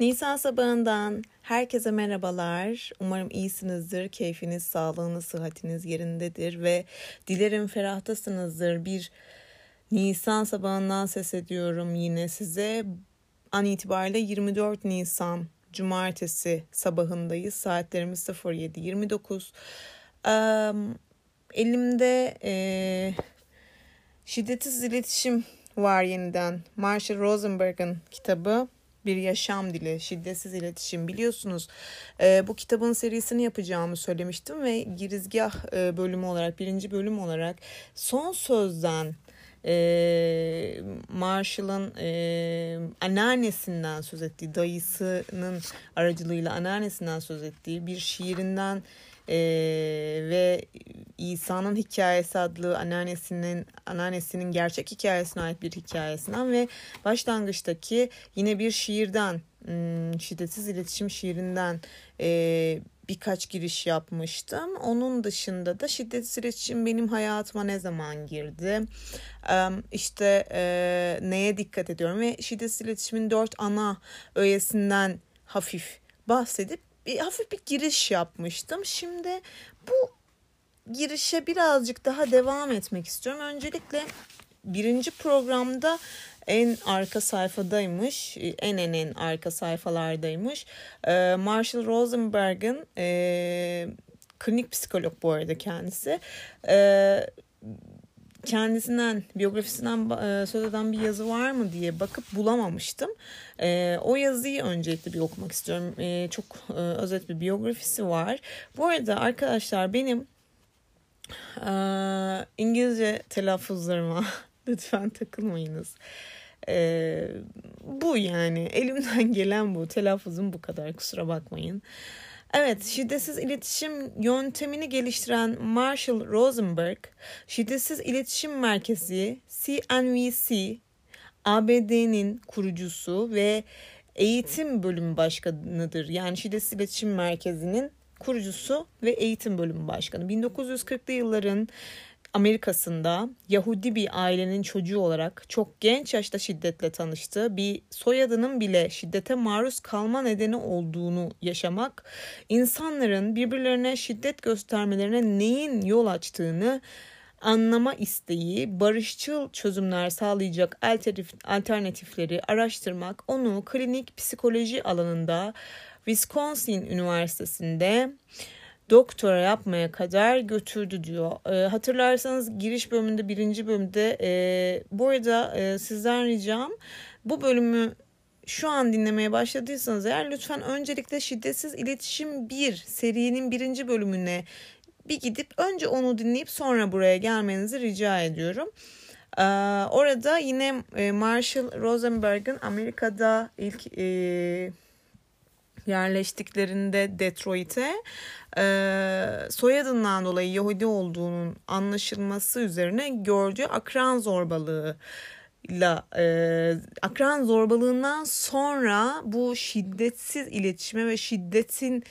Nisan sabahından herkese merhabalar. Umarım iyisinizdir, keyfiniz, sağlığınız, sıhhatiniz yerindedir ve dilerim ferahtasınızdır. Bir Nisan sabahından ses ediyorum yine size. An itibariyle 24 Nisan Cumartesi sabahındayız. Saatlerimiz 07.29. Um, elimde e, şiddetsiz iletişim var yeniden. Marshall Rosenberg'in kitabı bir yaşam dili, şiddetsiz iletişim biliyorsunuz. E, bu kitabın serisini yapacağımı söylemiştim ve girizgah e, bölümü olarak, birinci bölüm olarak son sözden e, Marshall'ın e, anneannesinden söz ettiği, dayısının aracılığıyla anneannesinden söz ettiği bir şiirinden e, ve İsa'nın hikayesi adlı anneannesinin anneannesinin gerçek hikayesine ait bir hikayesinden ve başlangıçtaki yine bir şiirden hmm, şiddetsiz iletişim şiirinden e, birkaç giriş yapmıştım. Onun dışında da şiddetsiz iletişim benim hayatıma ne zaman girdi? İşte e, neye dikkat ediyorum ve şiddetsiz iletişimin dört ana öğesinden hafif bahsedip bir hafif bir giriş yapmıştım. Şimdi bu girişe birazcık daha devam etmek istiyorum. Öncelikle birinci programda en arka sayfadaymış, en en en arka sayfalardaymış. Ee, Marshall Rosenberg'in e, klinik psikolog bu arada kendisi. Kendisinden, biyografisinden e, söz eden bir yazı var mı diye bakıp bulamamıştım. E, o yazıyı öncelikle bir okumak istiyorum. E, çok özet bir biyografisi var. Bu arada arkadaşlar benim İngilizce telaffuzlarıma lütfen takılmayınız. E, bu yani elimden gelen bu. Telaffuzum bu kadar kusura bakmayın. Evet, şiddetsiz iletişim yöntemini geliştiren Marshall Rosenberg, Şiddetsiz İletişim Merkezi CNVC, ABD'nin kurucusu ve eğitim bölümü başkanıdır. Yani Şiddetsiz İletişim Merkezi'nin kurucusu ve eğitim bölümü başkanı. 1940'lı yılların Amerika'sında Yahudi bir ailenin çocuğu olarak çok genç yaşta şiddetle tanıştı. Bir soyadının bile şiddete maruz kalma nedeni olduğunu yaşamak, insanların birbirlerine şiddet göstermelerine neyin yol açtığını anlama isteği, barışçıl çözümler sağlayacak alternatifleri araştırmak onu klinik psikoloji alanında Wisconsin Üniversitesi'nde doktora yapmaya kadar götürdü diyor. E, hatırlarsanız giriş bölümünde birinci bölümde e, bu arada e, sizden ricam bu bölümü şu an dinlemeye başladıysanız eğer lütfen öncelikle şiddetsiz iletişim 1 serinin birinci bölümüne bir gidip önce onu dinleyip sonra buraya gelmenizi rica ediyorum. Ee, orada yine e, Marshall Rosenberg'in Amerika'da ilk e, yerleştiklerinde Detroit'e e, soyadından dolayı Yahudi olduğunun anlaşılması üzerine gördüğü akran zorbalığı ile akran zorbalığından sonra bu şiddetsiz iletişime ve şiddetin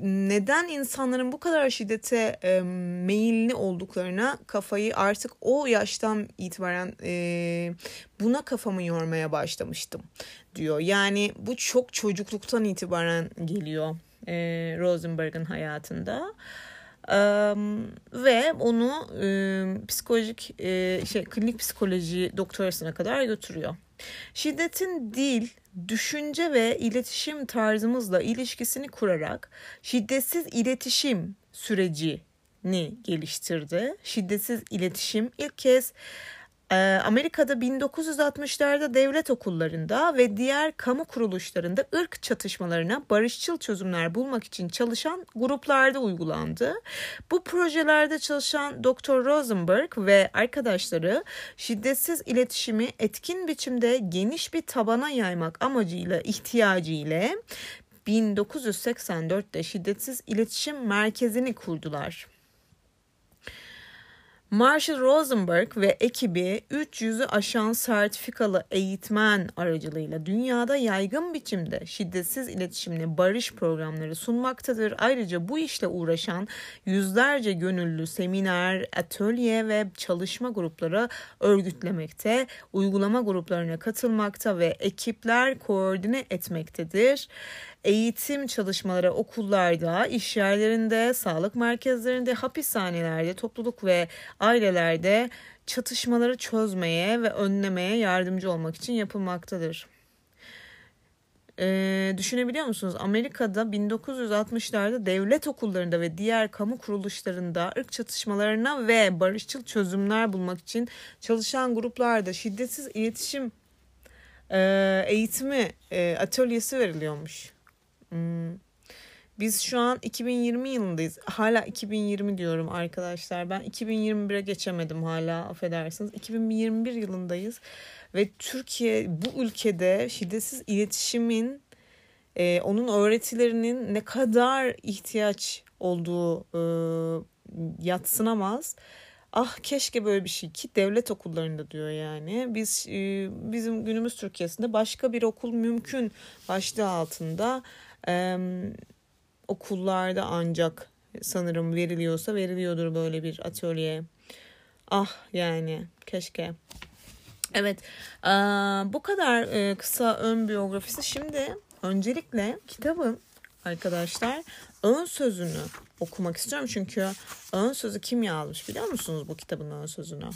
neden insanların bu kadar şiddete e, meyilli olduklarına kafayı artık o yaştan itibaren e, buna kafamı yormaya başlamıştım diyor. Yani bu çok çocukluktan itibaren geliyor e, Rosenberg'in hayatında. Um, ve onu e, psikolojik e, şey klinik psikoloji doktorasına kadar götürüyor. Şiddetin dil, düşünce ve iletişim tarzımızla ilişkisini kurarak şiddetsiz iletişim sürecini geliştirdi. Şiddetsiz iletişim ilk kez Amerika'da 1960'larda devlet okullarında ve diğer kamu kuruluşlarında ırk çatışmalarına barışçıl çözümler bulmak için çalışan gruplarda uygulandı. Bu projelerde çalışan Dr. Rosenberg ve arkadaşları şiddetsiz iletişimi etkin biçimde geniş bir tabana yaymak amacıyla ihtiyacı ile 1984'te şiddetsiz iletişim merkezini kurdular. Marshall Rosenberg ve ekibi 300'ü aşan sertifikalı eğitmen aracılığıyla dünyada yaygın biçimde şiddetsiz iletişimli barış programları sunmaktadır. Ayrıca bu işle uğraşan yüzlerce gönüllü seminer, atölye ve çalışma grupları örgütlemekte, uygulama gruplarına katılmakta ve ekipler koordine etmektedir eğitim çalışmaları okullarda, iş yerlerinde, sağlık merkezlerinde, hapishanelerde, topluluk ve ailelerde çatışmaları çözmeye ve önlemeye yardımcı olmak için yapılmaktadır. Ee, düşünebiliyor musunuz? Amerika'da 1960'larda devlet okullarında ve diğer kamu kuruluşlarında ırk çatışmalarına ve barışçıl çözümler bulmak için çalışan gruplarda şiddetsiz iletişim e, eğitimi e, atölyesi veriliyormuş. Hmm. Biz şu an 2020 yılındayız. Hala 2020 diyorum arkadaşlar. Ben 2021'e geçemedim hala affedersiniz. 2021 yılındayız. Ve Türkiye bu ülkede şiddetsiz iletişimin e, onun öğretilerinin ne kadar ihtiyaç olduğu e, yatsınamaz. Ah keşke böyle bir şey ki devlet okullarında diyor yani. Biz e, bizim günümüz Türkiye'sinde başka bir okul mümkün başlığı altında e, okullarda ancak sanırım veriliyorsa veriliyordur böyle bir atölye. Ah yani keşke. Evet e, bu kadar e, kısa ön biyografisi. Şimdi öncelikle kitabın arkadaşlar ön sözünü okumak istiyorum. Çünkü ön sözü kim yazmış biliyor musunuz bu kitabın ön sözünü?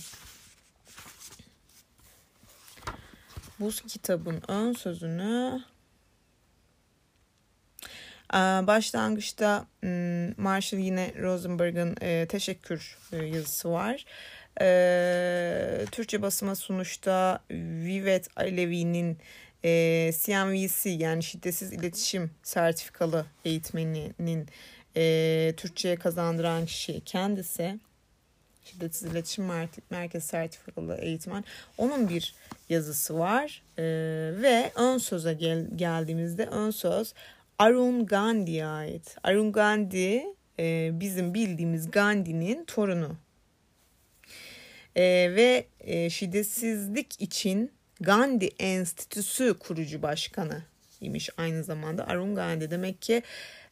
Bu kitabın ön sözünü Başlangıçta Marshall yine Rosenberg'ın e, teşekkür e, yazısı var. E, Türkçe basıma sunuşta Vivet Alevi'nin e, CMVC yani şiddetsiz iletişim sertifikalı eğitmeninin e, Türkçe'ye kazandıran kişi kendisi. Şiddetsiz İletişim Merkezi sertifikalı eğitmen. Onun bir yazısı var. E, ve ön söze gel, geldiğimizde ön söz Arun Gandhi'ye ait. Arun Gandhi e, bizim bildiğimiz Gandhi'nin torunu. E, ve e, şiddetsizlik için Gandhi Enstitüsü kurucu başkanı imiş aynı zamanda. Arun Gandhi demek ki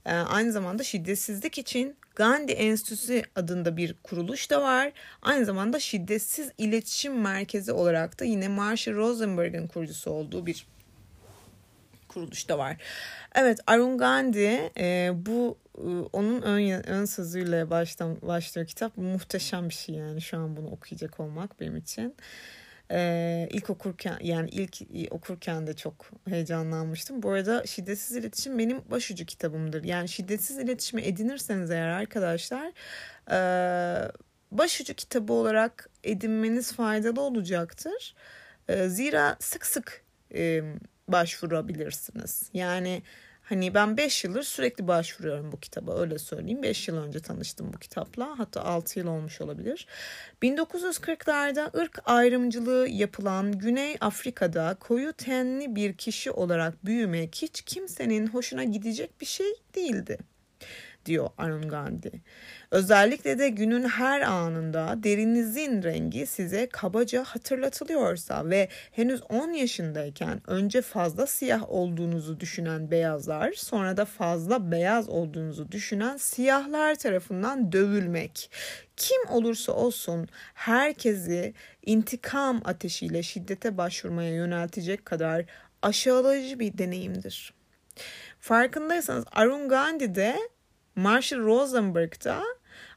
e, aynı zamanda şiddetsizlik için Gandhi Enstitüsü adında bir kuruluş da var. Aynı zamanda şiddetsiz iletişim merkezi olarak da yine Marshall Rosenberg'in kurucusu olduğu bir kuruluş da var. Evet Arun Gandhi e, bu e, onun ön, ön sözüyle baştan başlıyor kitap. Muhteşem bir şey yani şu an bunu okuyacak olmak benim için. Ee, ilk okurken yani ilk okurken de çok heyecanlanmıştım. Bu arada şiddetsiz iletişim benim başucu kitabımdır. Yani şiddetsiz iletişimi edinirseniz eğer arkadaşlar e, başucu kitabı olarak edinmeniz faydalı olacaktır. E, zira sık sık e, başvurabilirsiniz. Yani hani ben 5 yıldır sürekli başvuruyorum bu kitaba öyle söyleyeyim. 5 yıl önce tanıştım bu kitapla hatta 6 yıl olmuş olabilir. 1940'larda ırk ayrımcılığı yapılan Güney Afrika'da koyu tenli bir kişi olarak büyümek hiç kimsenin hoşuna gidecek bir şey değildi diyor Arun Gandhi. Özellikle de günün her anında derinizin rengi size kabaca hatırlatılıyorsa ve henüz 10 yaşındayken önce fazla siyah olduğunuzu düşünen beyazlar, sonra da fazla beyaz olduğunuzu düşünen siyahlar tarafından dövülmek. Kim olursa olsun herkesi intikam ateşiyle şiddete başvurmaya yöneltecek kadar aşağılayıcı bir deneyimdir. Farkındaysanız Arun Gandhi de Marshall Rosenberg'da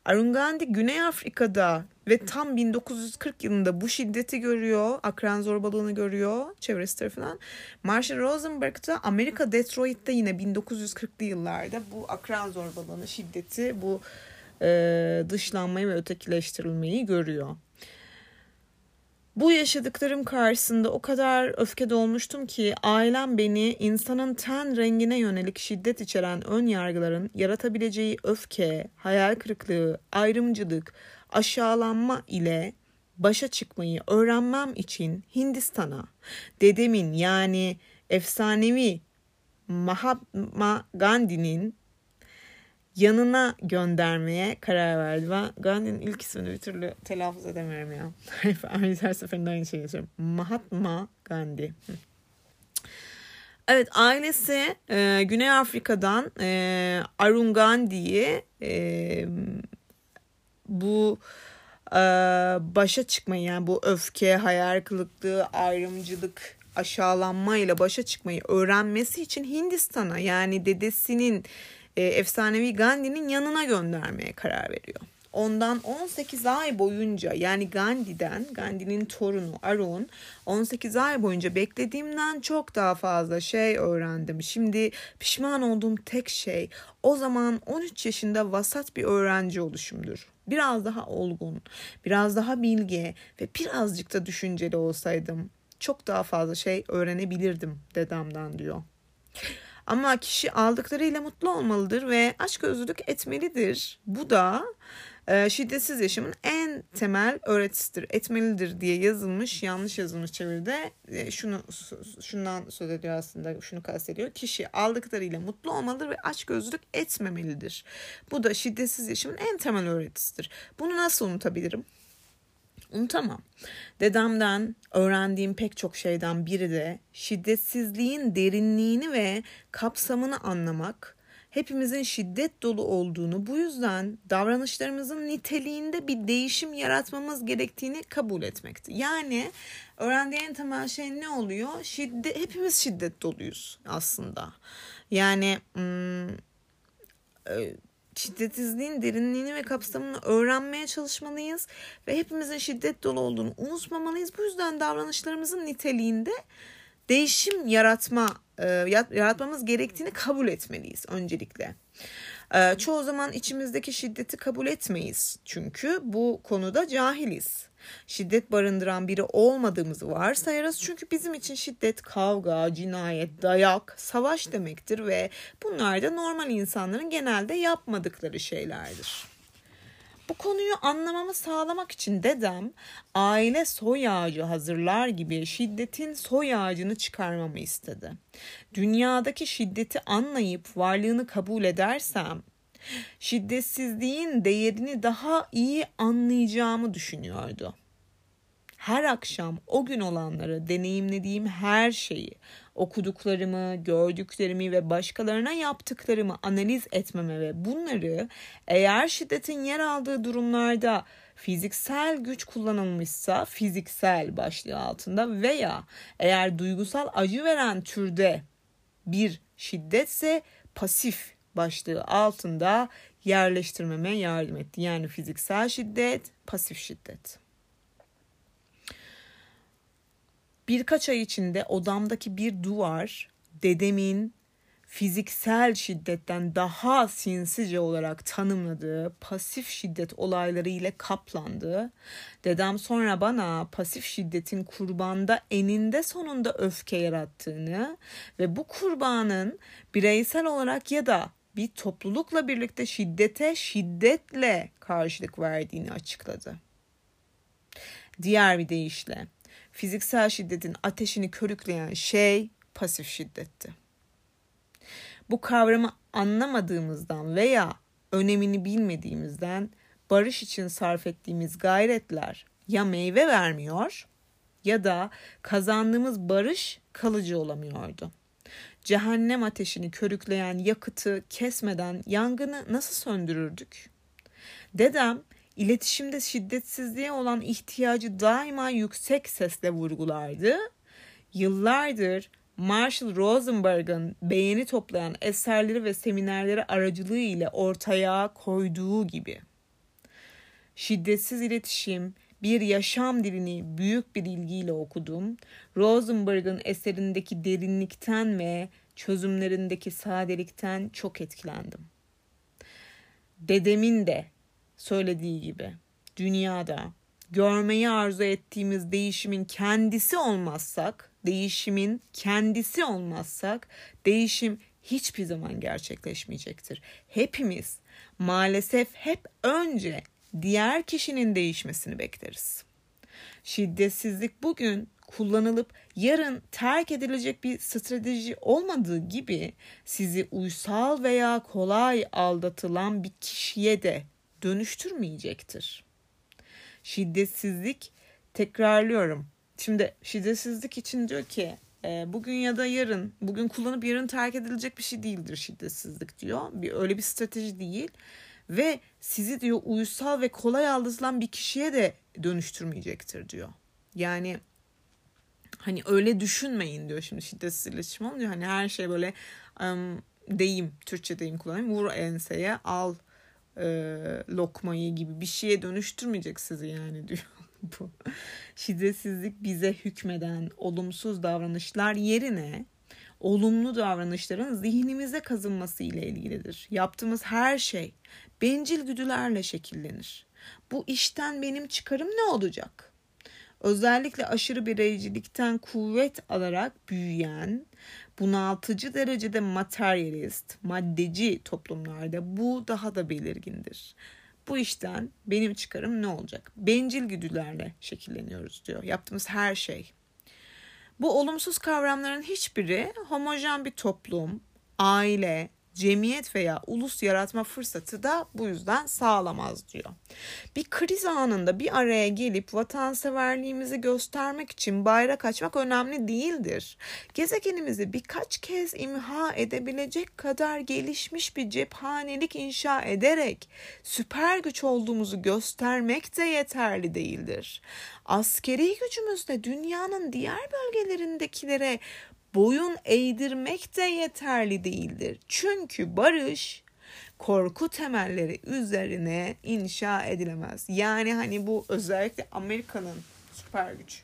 Arun Gandhi Güney Afrika'da ve tam 1940 yılında bu şiddeti görüyor, akran zorbalığını görüyor çevresi tarafından. Marshall Rosenberg da Amerika Detroit'te yine 1940'lı yıllarda bu akran zorbalığını, şiddeti, bu e, dışlanmayı ve ötekileştirilmeyi görüyor. Bu yaşadıklarım karşısında o kadar öfke dolmuştum ki ailem beni insanın ten rengine yönelik şiddet içeren ön yargıların yaratabileceği öfke, hayal kırıklığı, ayrımcılık, aşağılanma ile başa çıkmayı öğrenmem için Hindistan'a, dedemin yani efsanevi Mahatma Gandhi'nin yanına göndermeye karar verdi. Ben Gandhi'nin ilk ismini bir türlü telaffuz edemiyorum ya. her seferinde aynı şeyi yazıyorum. Mahatma Gandhi. Evet ailesi e, Güney Afrika'dan e, Arun Gandhi'yi e, bu e, başa çıkmayı yani bu öfke, hayal kırıklığı, ayrımcılık, aşağılanma ile başa çıkmayı öğrenmesi için Hindistan'a yani dedesinin e, efsanevi Gandhi'nin yanına göndermeye karar veriyor. Ondan 18 ay boyunca yani Gandhi'den, Gandhi'nin torunu Arun 18 ay boyunca beklediğimden çok daha fazla şey öğrendim. Şimdi pişman olduğum tek şey o zaman 13 yaşında vasat bir öğrenci oluşumdur. Biraz daha olgun, biraz daha bilge ve birazcık da düşünceli olsaydım çok daha fazla şey öğrenebilirdim dedemden diyor. Ama kişi aldıklarıyla mutlu olmalıdır ve aşk özlülük etmelidir. Bu da e, şiddetsiz yaşamın en temel öğretisidir. Etmelidir diye yazılmış, yanlış yazılmış çeviride e, şunu şundan söz ediyor aslında, şunu kastediyor. Kişi aldıklarıyla mutlu olmalıdır ve aşk özlülük etmemelidir. Bu da şiddetsiz yaşamın en temel öğretisidir. Bunu nasıl unutabilirim? Unutamam. Dedemden öğrendiğim pek çok şeyden biri de şiddetsizliğin derinliğini ve kapsamını anlamak, hepimizin şiddet dolu olduğunu, bu yüzden davranışlarımızın niteliğinde bir değişim yaratmamız gerektiğini kabul etmekti. Yani öğrendiği en temel şey ne oluyor? Şiddet, hepimiz şiddet doluyuz aslında. Yani hmm, şiddetsizliğin derinliğini ve kapsamını öğrenmeye çalışmalıyız ve hepimizin şiddet dolu olduğunu unutmamalıyız. Bu yüzden davranışlarımızın niteliğinde değişim yaratma e, yaratmamız gerektiğini kabul etmeliyiz öncelikle. E, çoğu zaman içimizdeki şiddeti kabul etmeyiz çünkü bu konuda cahiliz şiddet barındıran biri olmadığımızı varsayarız. Çünkü bizim için şiddet kavga, cinayet, dayak, savaş demektir ve bunlar da normal insanların genelde yapmadıkları şeylerdir. Bu konuyu anlamamı sağlamak için dedem aile soy ağacı hazırlar gibi şiddetin soy ağacını çıkarmamı istedi. Dünyadaki şiddeti anlayıp varlığını kabul edersem şiddetsizliğin değerini daha iyi anlayacağımı düşünüyordu. Her akşam o gün olanları, deneyimlediğim her şeyi, okuduklarımı, gördüklerimi ve başkalarına yaptıklarımı analiz etmeme ve bunları eğer şiddetin yer aldığı durumlarda fiziksel güç kullanılmışsa fiziksel başlığı altında veya eğer duygusal acı veren türde bir şiddetse pasif başlığı altında yerleştirmeme yardım etti. Yani fiziksel şiddet, pasif şiddet. Birkaç ay içinde odamdaki bir duvar dedemin fiziksel şiddetten daha sinsice olarak tanımladığı pasif şiddet olayları ile kaplandı. Dedem sonra bana pasif şiddetin kurbanda eninde sonunda öfke yarattığını ve bu kurbanın bireysel olarak ya da bir toplulukla birlikte şiddete şiddetle karşılık verdiğini açıkladı. Diğer bir deyişle fiziksel şiddetin ateşini körükleyen şey pasif şiddetti. Bu kavramı anlamadığımızdan veya önemini bilmediğimizden barış için sarf ettiğimiz gayretler ya meyve vermiyor ya da kazandığımız barış kalıcı olamıyordu cehennem ateşini körükleyen yakıtı kesmeden yangını nasıl söndürürdük? Dedem iletişimde şiddetsizliğe olan ihtiyacı daima yüksek sesle vurgulardı. Yıllardır Marshall Rosenberg'ın beğeni toplayan eserleri ve seminerleri aracılığı ile ortaya koyduğu gibi. Şiddetsiz iletişim, bir yaşam dilini büyük bir ilgiyle okudum. Rosenberg'ın eserindeki derinlikten ve çözümlerindeki sadelikten çok etkilendim. Dedemin de söylediği gibi dünyada görmeyi arzu ettiğimiz değişimin kendisi olmazsak, değişimin kendisi olmazsak değişim hiçbir zaman gerçekleşmeyecektir. Hepimiz maalesef hep önce diğer kişinin değişmesini bekleriz. Şiddetsizlik bugün kullanılıp yarın terk edilecek bir strateji olmadığı gibi sizi uysal veya kolay aldatılan bir kişiye de dönüştürmeyecektir. Şiddetsizlik tekrarlıyorum. Şimdi şiddetsizlik için diyor ki e, bugün ya da yarın, bugün kullanıp yarın terk edilecek bir şey değildir şiddetsizlik diyor. Bir öyle bir strateji değil ve sizi diyor uysal ve kolay aldatılan bir kişiye de dönüştürmeyecektir diyor. Yani hani öyle düşünmeyin diyor şimdi şiddetsiz iletişim olmuyor. Hani her şey böyle um, deyim, Türkçe deyim kullanayım. Vur enseye, al e, lokmayı gibi bir şeye dönüştürmeyecek sizi yani diyor. Bu şiddetsizlik bize hükmeden olumsuz davranışlar yerine olumlu davranışların zihnimize kazınması ile ilgilidir. Yaptığımız her şey bencil güdülerle şekillenir. Bu işten benim çıkarım ne olacak? Özellikle aşırı bireycilikten kuvvet alarak büyüyen, bunaltıcı derecede materyalist, maddeci toplumlarda bu daha da belirgindir. Bu işten benim çıkarım ne olacak? Bencil güdülerle şekilleniyoruz diyor. Yaptığımız her şey. Bu olumsuz kavramların hiçbiri homojen bir toplum, aile, cemiyet veya ulus yaratma fırsatı da bu yüzden sağlamaz diyor. Bir kriz anında bir araya gelip vatanseverliğimizi göstermek için bayrak açmak önemli değildir. Gezegenimizi birkaç kez imha edebilecek kadar gelişmiş bir cephanelik inşa ederek süper güç olduğumuzu göstermek de yeterli değildir. Askeri gücümüzle dünyanın diğer bölgelerindekilere boyun eğdirmek de yeterli değildir. Çünkü barış korku temelleri üzerine inşa edilemez. Yani hani bu özellikle Amerika'nın süper güç.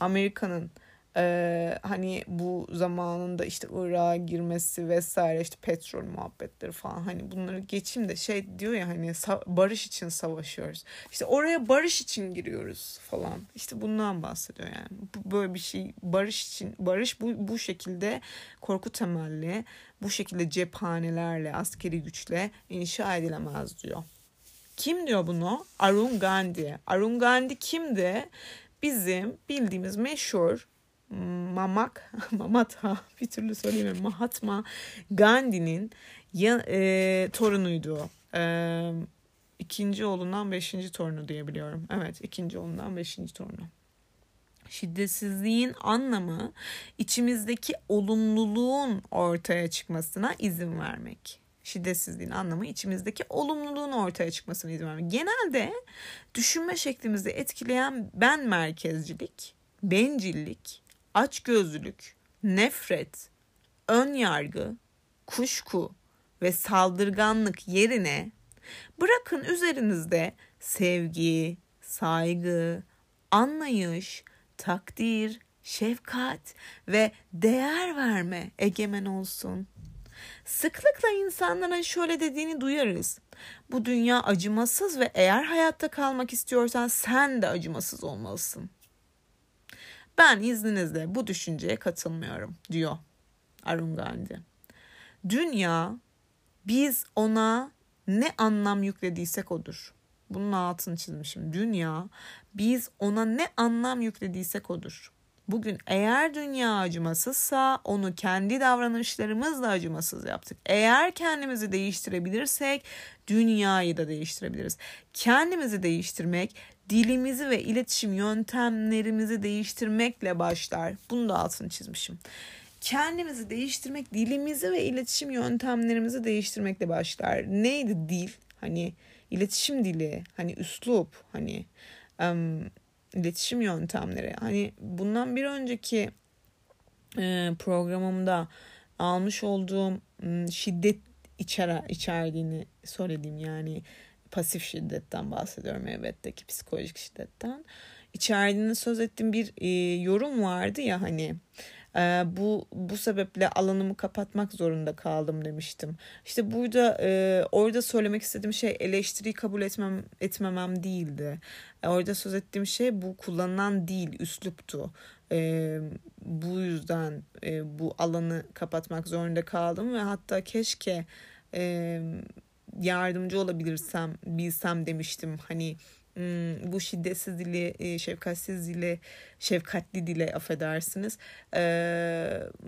Amerika'nın ee, hani bu zamanında işte Irak'a girmesi vesaire işte petrol muhabbetleri falan hani bunları geçeyim de şey diyor ya hani barış için savaşıyoruz. İşte oraya barış için giriyoruz falan. İşte bundan bahsediyor yani. Bu, böyle bir şey barış için barış bu bu şekilde korku temelli bu şekilde cephanelerle askeri güçle inşa edilemez diyor. Kim diyor bunu? Arun Gandhi. Arun Gandhi kimdi? Bizim bildiğimiz meşhur Mamak, Mamata bir türlü söyleyeyim Mahatma Gandhi'nin ya, e, torunuydu. E, ikinci oğlundan beşinci torunu diyebiliyorum. Evet ikinci oğlundan beşinci torunu. Şiddetsizliğin anlamı içimizdeki olumluluğun ortaya çıkmasına izin vermek. Şiddetsizliğin anlamı içimizdeki olumluluğun ortaya çıkmasına izin vermek. Genelde düşünme şeklimizi etkileyen ben merkezcilik, bencillik, açgözlülük, nefret, ön yargı, kuşku ve saldırganlık yerine bırakın üzerinizde sevgi, saygı, anlayış, takdir, şefkat ve değer verme egemen olsun. Sıklıkla insanların şöyle dediğini duyarız. Bu dünya acımasız ve eğer hayatta kalmak istiyorsan sen de acımasız olmalısın. Ben izninizle bu düşünceye katılmıyorum diyor Arun Gandhi. Dünya biz ona ne anlam yüklediysek odur. Bunun altını çizmişim. Dünya biz ona ne anlam yüklediysek odur. Bugün eğer dünya acımasızsa onu kendi davranışlarımızla acımasız yaptık. Eğer kendimizi değiştirebilirsek dünyayı da değiştirebiliriz. Kendimizi değiştirmek dilimizi ve iletişim yöntemlerimizi değiştirmekle başlar. Bunu da altını çizmişim. Kendimizi değiştirmek, dilimizi ve iletişim yöntemlerimizi değiştirmekle başlar. Neydi dil? Hani iletişim dili, hani üslup, hani um, iletişim yöntemleri. Hani bundan bir önceki e, programımda almış olduğum şiddet içer içerdiğini söylediğim yani pasif şiddetten bahsediyorum elbette ki psikolojik şiddetten. İçerdiğini söz ettiğim bir e, yorum vardı ya hani e, bu bu sebeple alanımı kapatmak zorunda kaldım demiştim. İşte burada e, orada söylemek istediğim şey eleştiriyi kabul etmem etmemem değildi. E, orada söz ettiğim şey bu kullanılan dil, üsluptu. E, bu yüzden e, bu alanı kapatmak zorunda kaldım ve hatta keşke e, yardımcı olabilirsem bilsem demiştim hani hmm, bu şiddetsiz dili, e, şefkatsiz dili, şefkatli dile affedersiniz e,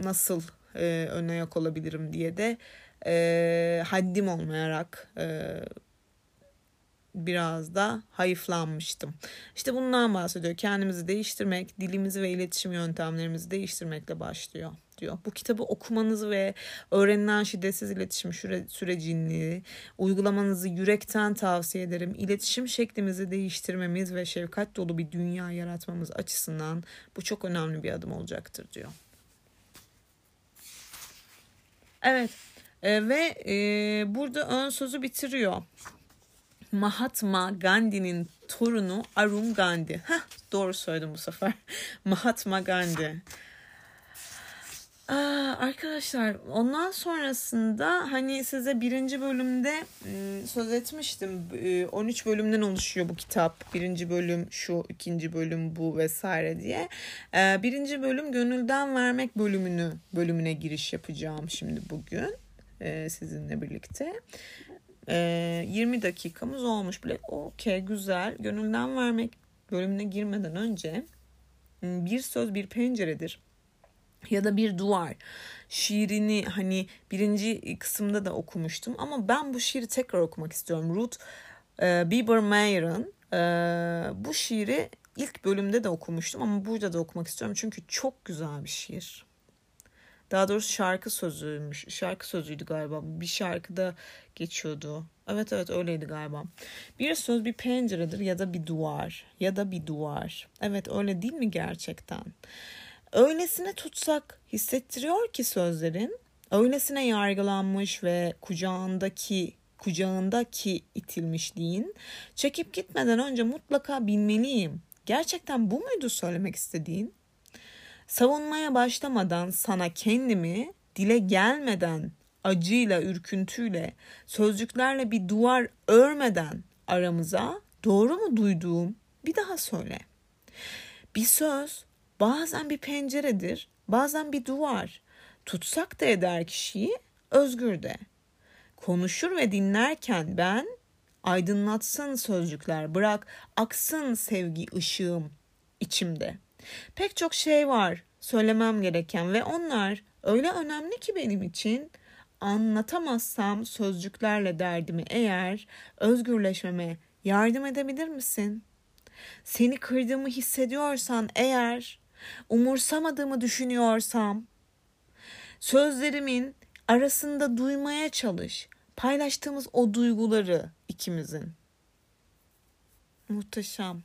nasıl e, ön ayak olabilirim diye de haddim olmayarak biraz da hayıflanmıştım. İşte bundan bahsediyor. Kendimizi değiştirmek, dilimizi ve iletişim yöntemlerimizi değiştirmekle başlıyor diyor. Bu kitabı okumanızı ve öğrenilen şiddetsiz iletişim süre, sürecini uygulamanızı yürekten tavsiye ederim. İletişim şeklimizi değiştirmemiz ve şefkat dolu bir dünya yaratmamız açısından bu çok önemli bir adım olacaktır diyor. Evet e, ve e, burada ön sözü bitiriyor. Mahatma Gandhi'nin torunu Arun Gandhi. Heh, doğru söyledim bu sefer. Mahatma Gandhi. Arkadaşlar ondan sonrasında hani size birinci bölümde ıı, söz etmiştim. 13 bölümden oluşuyor bu kitap. Birinci bölüm şu, ikinci bölüm bu vesaire diye. Birinci bölüm gönülden vermek bölümünü bölümüne giriş yapacağım şimdi bugün sizinle birlikte. 20 dakikamız olmuş bile. Okey güzel. Gönülden vermek bölümüne girmeden önce bir söz bir penceredir ya da bir duvar şiirini hani birinci kısımda da okumuştum ama ben bu şiiri tekrar okumak istiyorum. Ruth e, Bieber e, bu şiiri ilk bölümde de okumuştum ama burada da okumak istiyorum çünkü çok güzel bir şiir. Daha doğrusu şarkı sözüymüş. Şarkı sözüydü galiba. Bir şarkıda geçiyordu. Evet evet öyleydi galiba. Bir söz bir penceredir ya da bir duvar. Ya da bir duvar. Evet öyle değil mi gerçekten? Öylesine tutsak hissettiriyor ki sözlerin. Öylesine yargılanmış ve kucağındaki kucağındaki itilmişliğin çekip gitmeden önce mutlaka bilmeliyim. Gerçekten bu muydu söylemek istediğin? Savunmaya başlamadan sana kendimi dile gelmeden acıyla, ürküntüyle, sözcüklerle bir duvar örmeden aramıza doğru mu duyduğum bir daha söyle. Bir söz bazen bir penceredir, bazen bir duvar. Tutsak da eder kişiyi, özgür de. Konuşur ve dinlerken ben aydınlatsın sözcükler, bırak aksın sevgi ışığım içimde. Pek çok şey var söylemem gereken ve onlar öyle önemli ki benim için anlatamazsam sözcüklerle derdimi eğer özgürleşmeme yardım edebilir misin? Seni kırdığımı hissediyorsan eğer umursamadığımı düşünüyorsam sözlerimin arasında duymaya çalış. Paylaştığımız o duyguları ikimizin. Muhteşem.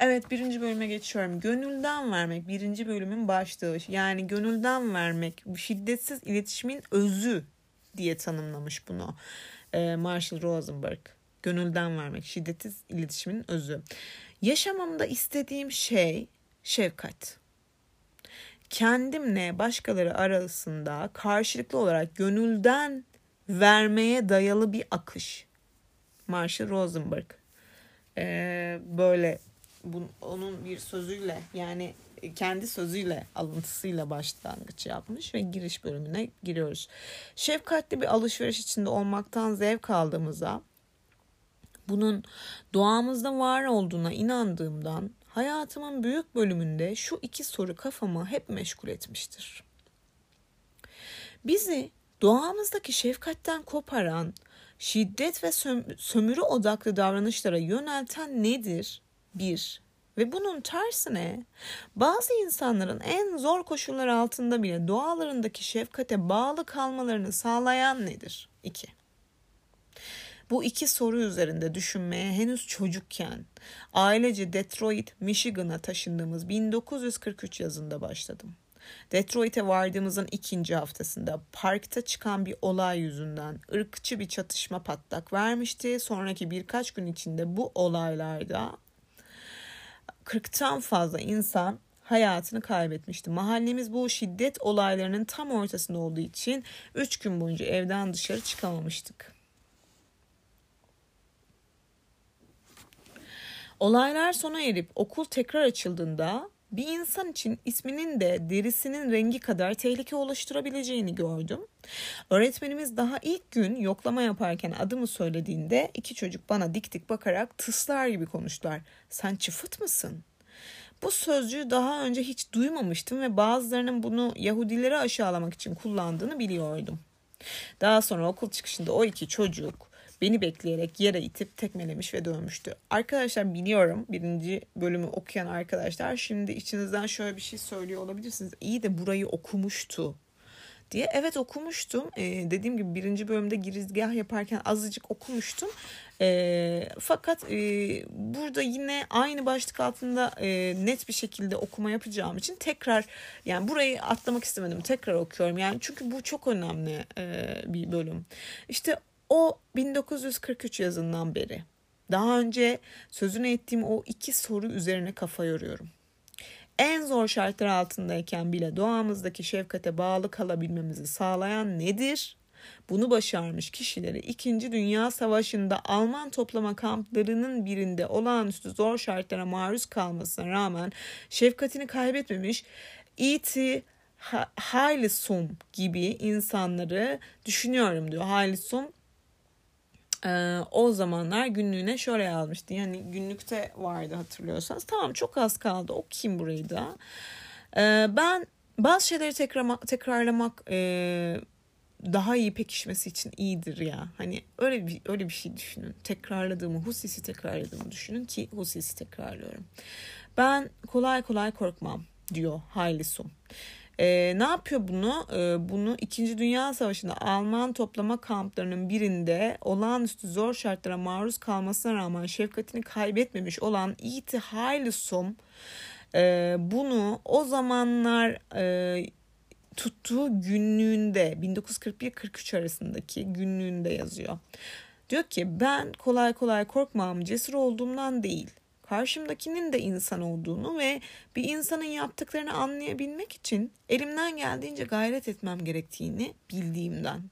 Evet birinci bölüme geçiyorum. Gönülden vermek birinci bölümün başlığı. Yani gönülden vermek şiddetsiz iletişimin özü diye tanımlamış bunu e, Marshall Rosenberg. Gönülden vermek şiddetsiz iletişimin özü. Yaşamamda istediğim şey şefkat. Kendimle başkaları arasında karşılıklı olarak gönülden vermeye dayalı bir akış. Marshall Rosenberg. Ee, böyle bu, onun bir sözüyle yani kendi sözüyle alıntısıyla başlangıç yapmış ve giriş bölümüne giriyoruz. Şefkatli bir alışveriş içinde olmaktan zevk aldığımıza bunun doğamızda var olduğuna inandığımdan hayatımın büyük bölümünde şu iki soru kafamı hep meşgul etmiştir. Bizi doğamızdaki şefkatten koparan, şiddet ve sömürü odaklı davranışlara yönelten nedir? Bir. Ve bunun tersine bazı insanların en zor koşullar altında bile doğalarındaki şefkate bağlı kalmalarını sağlayan nedir? İki. Bu iki soru üzerinde düşünmeye henüz çocukken ailece Detroit, Michigan'a taşındığımız 1943 yazında başladım. Detroit'e vardığımızın ikinci haftasında parkta çıkan bir olay yüzünden ırkçı bir çatışma patlak vermişti. Sonraki birkaç gün içinde bu olaylarda 40'tan fazla insan hayatını kaybetmişti. Mahallemiz bu şiddet olaylarının tam ortasında olduğu için 3 gün boyunca evden dışarı çıkamamıştık. Olaylar sona erip okul tekrar açıldığında bir insan için isminin de derisinin rengi kadar tehlike oluşturabileceğini gördüm. Öğretmenimiz daha ilk gün yoklama yaparken adımı söylediğinde iki çocuk bana dik dik bakarak tıslar gibi konuştular. Sen çıfıt mısın? Bu sözcüğü daha önce hiç duymamıştım ve bazılarının bunu Yahudileri aşağılamak için kullandığını biliyordum. Daha sonra okul çıkışında o iki çocuk beni bekleyerek yere itip tekmelemiş ve dövmüştü. Arkadaşlar biliyorum birinci bölümü okuyan arkadaşlar şimdi içinizden şöyle bir şey söylüyor olabilirsiniz. İyi de burayı okumuştu diye. Evet okumuştum. Ee, dediğim gibi birinci bölümde girizgah yaparken azıcık okumuştum. E, fakat e, burada yine aynı başlık altında e, net bir şekilde okuma yapacağım için tekrar yani burayı atlamak istemedim. Tekrar okuyorum. Yani çünkü bu çok önemli e, bir bölüm. İşte o 1943 yazından beri daha önce sözünü ettiğim o iki soru üzerine kafa yoruyorum. En zor şartlar altındayken bile doğamızdaki şefkate bağlı kalabilmemizi sağlayan nedir? Bunu başarmış kişileri 2. Dünya Savaşı'nda Alman toplama kamplarının birinde olağanüstü zor şartlara maruz kalmasına rağmen şefkatini kaybetmemiş E.T. Haylisum gibi insanları düşünüyorum diyor. Haylisum ee, o zamanlar günlüğüne şöyle yazmıştı. Yani günlükte vardı hatırlıyorsanız. Tamam çok az kaldı. Okuyayım burayı da. Ee, ben bazı şeyleri tekrar, tekrarlamak e, daha iyi pekişmesi için iyidir ya. Hani öyle bir öyle bir şey düşünün. Tekrarladığımı, husisi tekrarladığımı düşünün ki husisi tekrarlıyorum. Ben kolay kolay korkmam diyor Haylisum. Ee, ne yapıyor bunu? Ee, bunu 2. Dünya Savaşı'nda Alman toplama kamplarının birinde olağanüstü zor şartlara maruz kalmasına rağmen şefkatini kaybetmemiş olan E.T. Haylisum e, bunu o zamanlar e, tuttuğu günlüğünde 1941-43 arasındaki günlüğünde yazıyor. Diyor ki ben kolay kolay korkmam cesur olduğumdan değil karşımdakinin de insan olduğunu ve bir insanın yaptıklarını anlayabilmek için elimden geldiğince gayret etmem gerektiğini bildiğimden.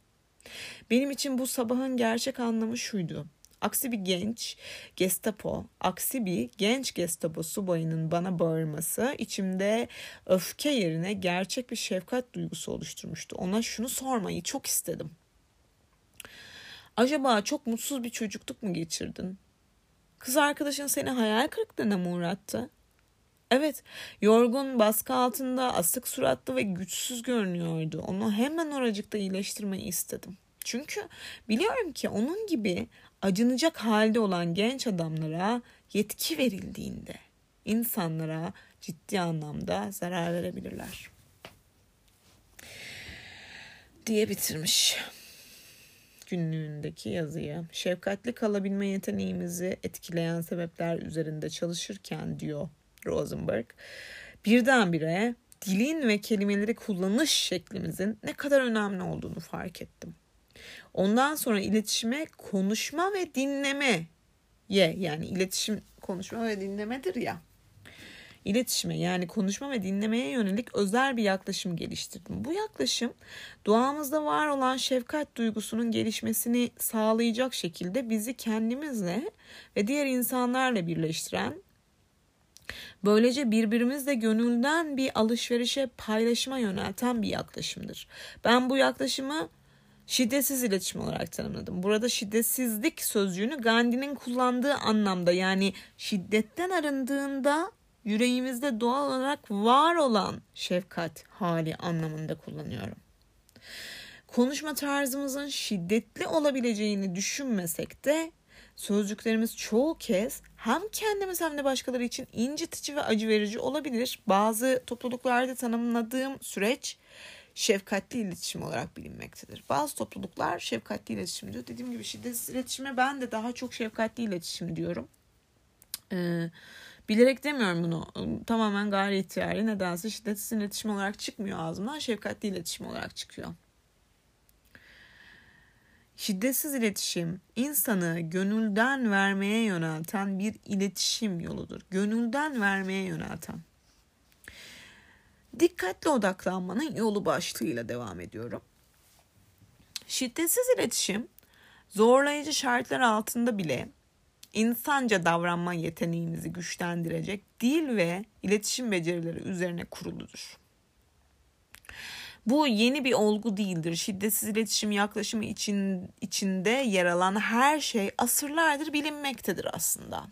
Benim için bu sabahın gerçek anlamı şuydu. Aksi bir genç Gestapo, aksi bir genç Gestapo subayının bana bağırması içimde öfke yerine gerçek bir şefkat duygusu oluşturmuştu. Ona şunu sormayı çok istedim. Acaba çok mutsuz bir çocukluk mu geçirdin? Kız arkadaşın seni hayal kırıklığına mı uğrattı? Evet, yorgun, baskı altında, asık suratlı ve güçsüz görünüyordu. Onu hemen oracıkta iyileştirmeyi istedim. Çünkü biliyorum ki onun gibi acınacak halde olan genç adamlara yetki verildiğinde insanlara ciddi anlamda zarar verebilirler. Diye bitirmiş günlüğündeki yazıyı. Şefkatli kalabilme yeteneğimizi etkileyen sebepler üzerinde çalışırken diyor Rosenberg. Birdenbire dilin ve kelimeleri kullanış şeklimizin ne kadar önemli olduğunu fark ettim. Ondan sonra iletişime konuşma ve dinleme ye yani iletişim konuşma ve dinlemedir ya. İletişime yani konuşma ve dinlemeye yönelik özel bir yaklaşım geliştirdim. Bu yaklaşım doğamızda var olan şefkat duygusunun gelişmesini sağlayacak şekilde bizi kendimizle ve diğer insanlarla birleştiren Böylece birbirimizle gönülden bir alışverişe, paylaşıma yönelten bir yaklaşımdır. Ben bu yaklaşımı şiddetsiz iletişim olarak tanımladım. Burada şiddetsizlik sözcüğünü Gandhi'nin kullandığı anlamda yani şiddetten arındığında yüreğimizde doğal olarak var olan şefkat hali anlamında kullanıyorum. Konuşma tarzımızın şiddetli olabileceğini düşünmesek de sözcüklerimiz çoğu kez hem kendimiz hem de başkaları için incitici ve acı verici olabilir. Bazı topluluklarda tanımladığım süreç şefkatli iletişim olarak bilinmektedir. Bazı topluluklar şefkatli iletişim diyor. Dediğim gibi şiddetsiz iletişime ben de daha çok şefkatli iletişim diyorum. Ee, bilerek demiyorum bunu. Tamamen gayri ihtiyari nedense şiddetsiz iletişim olarak çıkmıyor ağzımdan. Şefkatli iletişim olarak çıkıyor. Şiddetsiz iletişim insanı gönülden vermeye yönelten bir iletişim yoludur. Gönülden vermeye yönelten. Dikkatli odaklanmanın yolu başlığıyla devam ediyorum. Şiddetsiz iletişim zorlayıcı şartlar altında bile insanca davranma yeteneğimizi güçlendirecek dil ve iletişim becerileri üzerine kuruludur. Bu yeni bir olgu değildir. Şiddetsiz iletişim yaklaşımı için, içinde yer alan her şey asırlardır bilinmektedir aslında.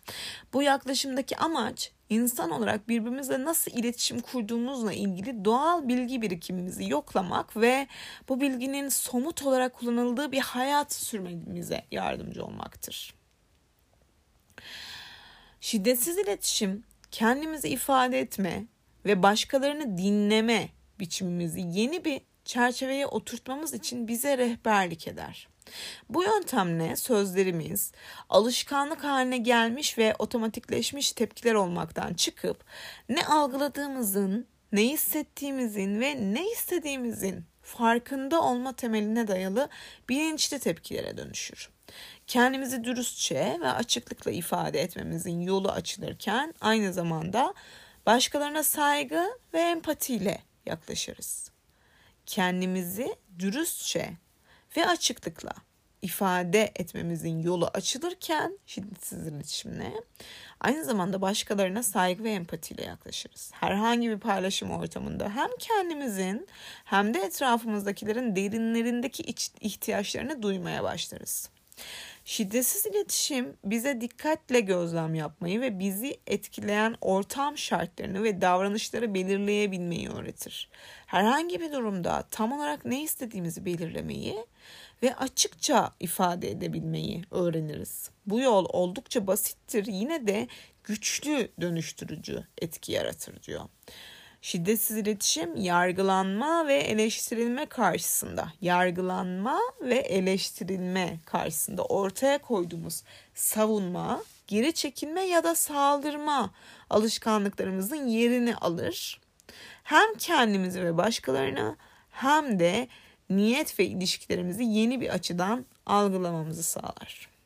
Bu yaklaşımdaki amaç insan olarak birbirimizle nasıl iletişim kurduğumuzla ilgili doğal bilgi birikimimizi yoklamak ve bu bilginin somut olarak kullanıldığı bir hayat sürmemize yardımcı olmaktır. Şiddetsiz iletişim kendimizi ifade etme ve başkalarını dinleme biçimimizi yeni bir çerçeveye oturtmamız için bize rehberlik eder. Bu yöntemle sözlerimiz alışkanlık haline gelmiş ve otomatikleşmiş tepkiler olmaktan çıkıp ne algıladığımızın, ne hissettiğimizin ve ne istediğimizin farkında olma temeline dayalı bilinçli tepkilere dönüşür. Kendimizi dürüstçe ve açıklıkla ifade etmemizin yolu açılırken aynı zamanda başkalarına saygı ve empatiyle yaklaşırız. Kendimizi dürüstçe ve açıklıkla ifade etmemizin yolu açılırken şiddetsiz iletişimle aynı zamanda başkalarına saygı ve empatiyle yaklaşırız. Herhangi bir paylaşım ortamında hem kendimizin hem de etrafımızdakilerin derinlerindeki ihtiyaçlarını duymaya başlarız. Şiddetsiz iletişim bize dikkatle gözlem yapmayı ve bizi etkileyen ortam şartlarını ve davranışları belirleyebilmeyi öğretir. Herhangi bir durumda tam olarak ne istediğimizi belirlemeyi ve açıkça ifade edebilmeyi öğreniriz. Bu yol oldukça basittir yine de güçlü dönüştürücü etki yaratır diyor. Şiddetsiz iletişim yargılanma ve eleştirilme karşısında, yargılanma ve eleştirilme karşısında ortaya koyduğumuz savunma, geri çekilme ya da saldırma alışkanlıklarımızın yerini alır. Hem kendimizi ve başkalarını hem de niyet ve ilişkilerimizi yeni bir açıdan algılamamızı sağlar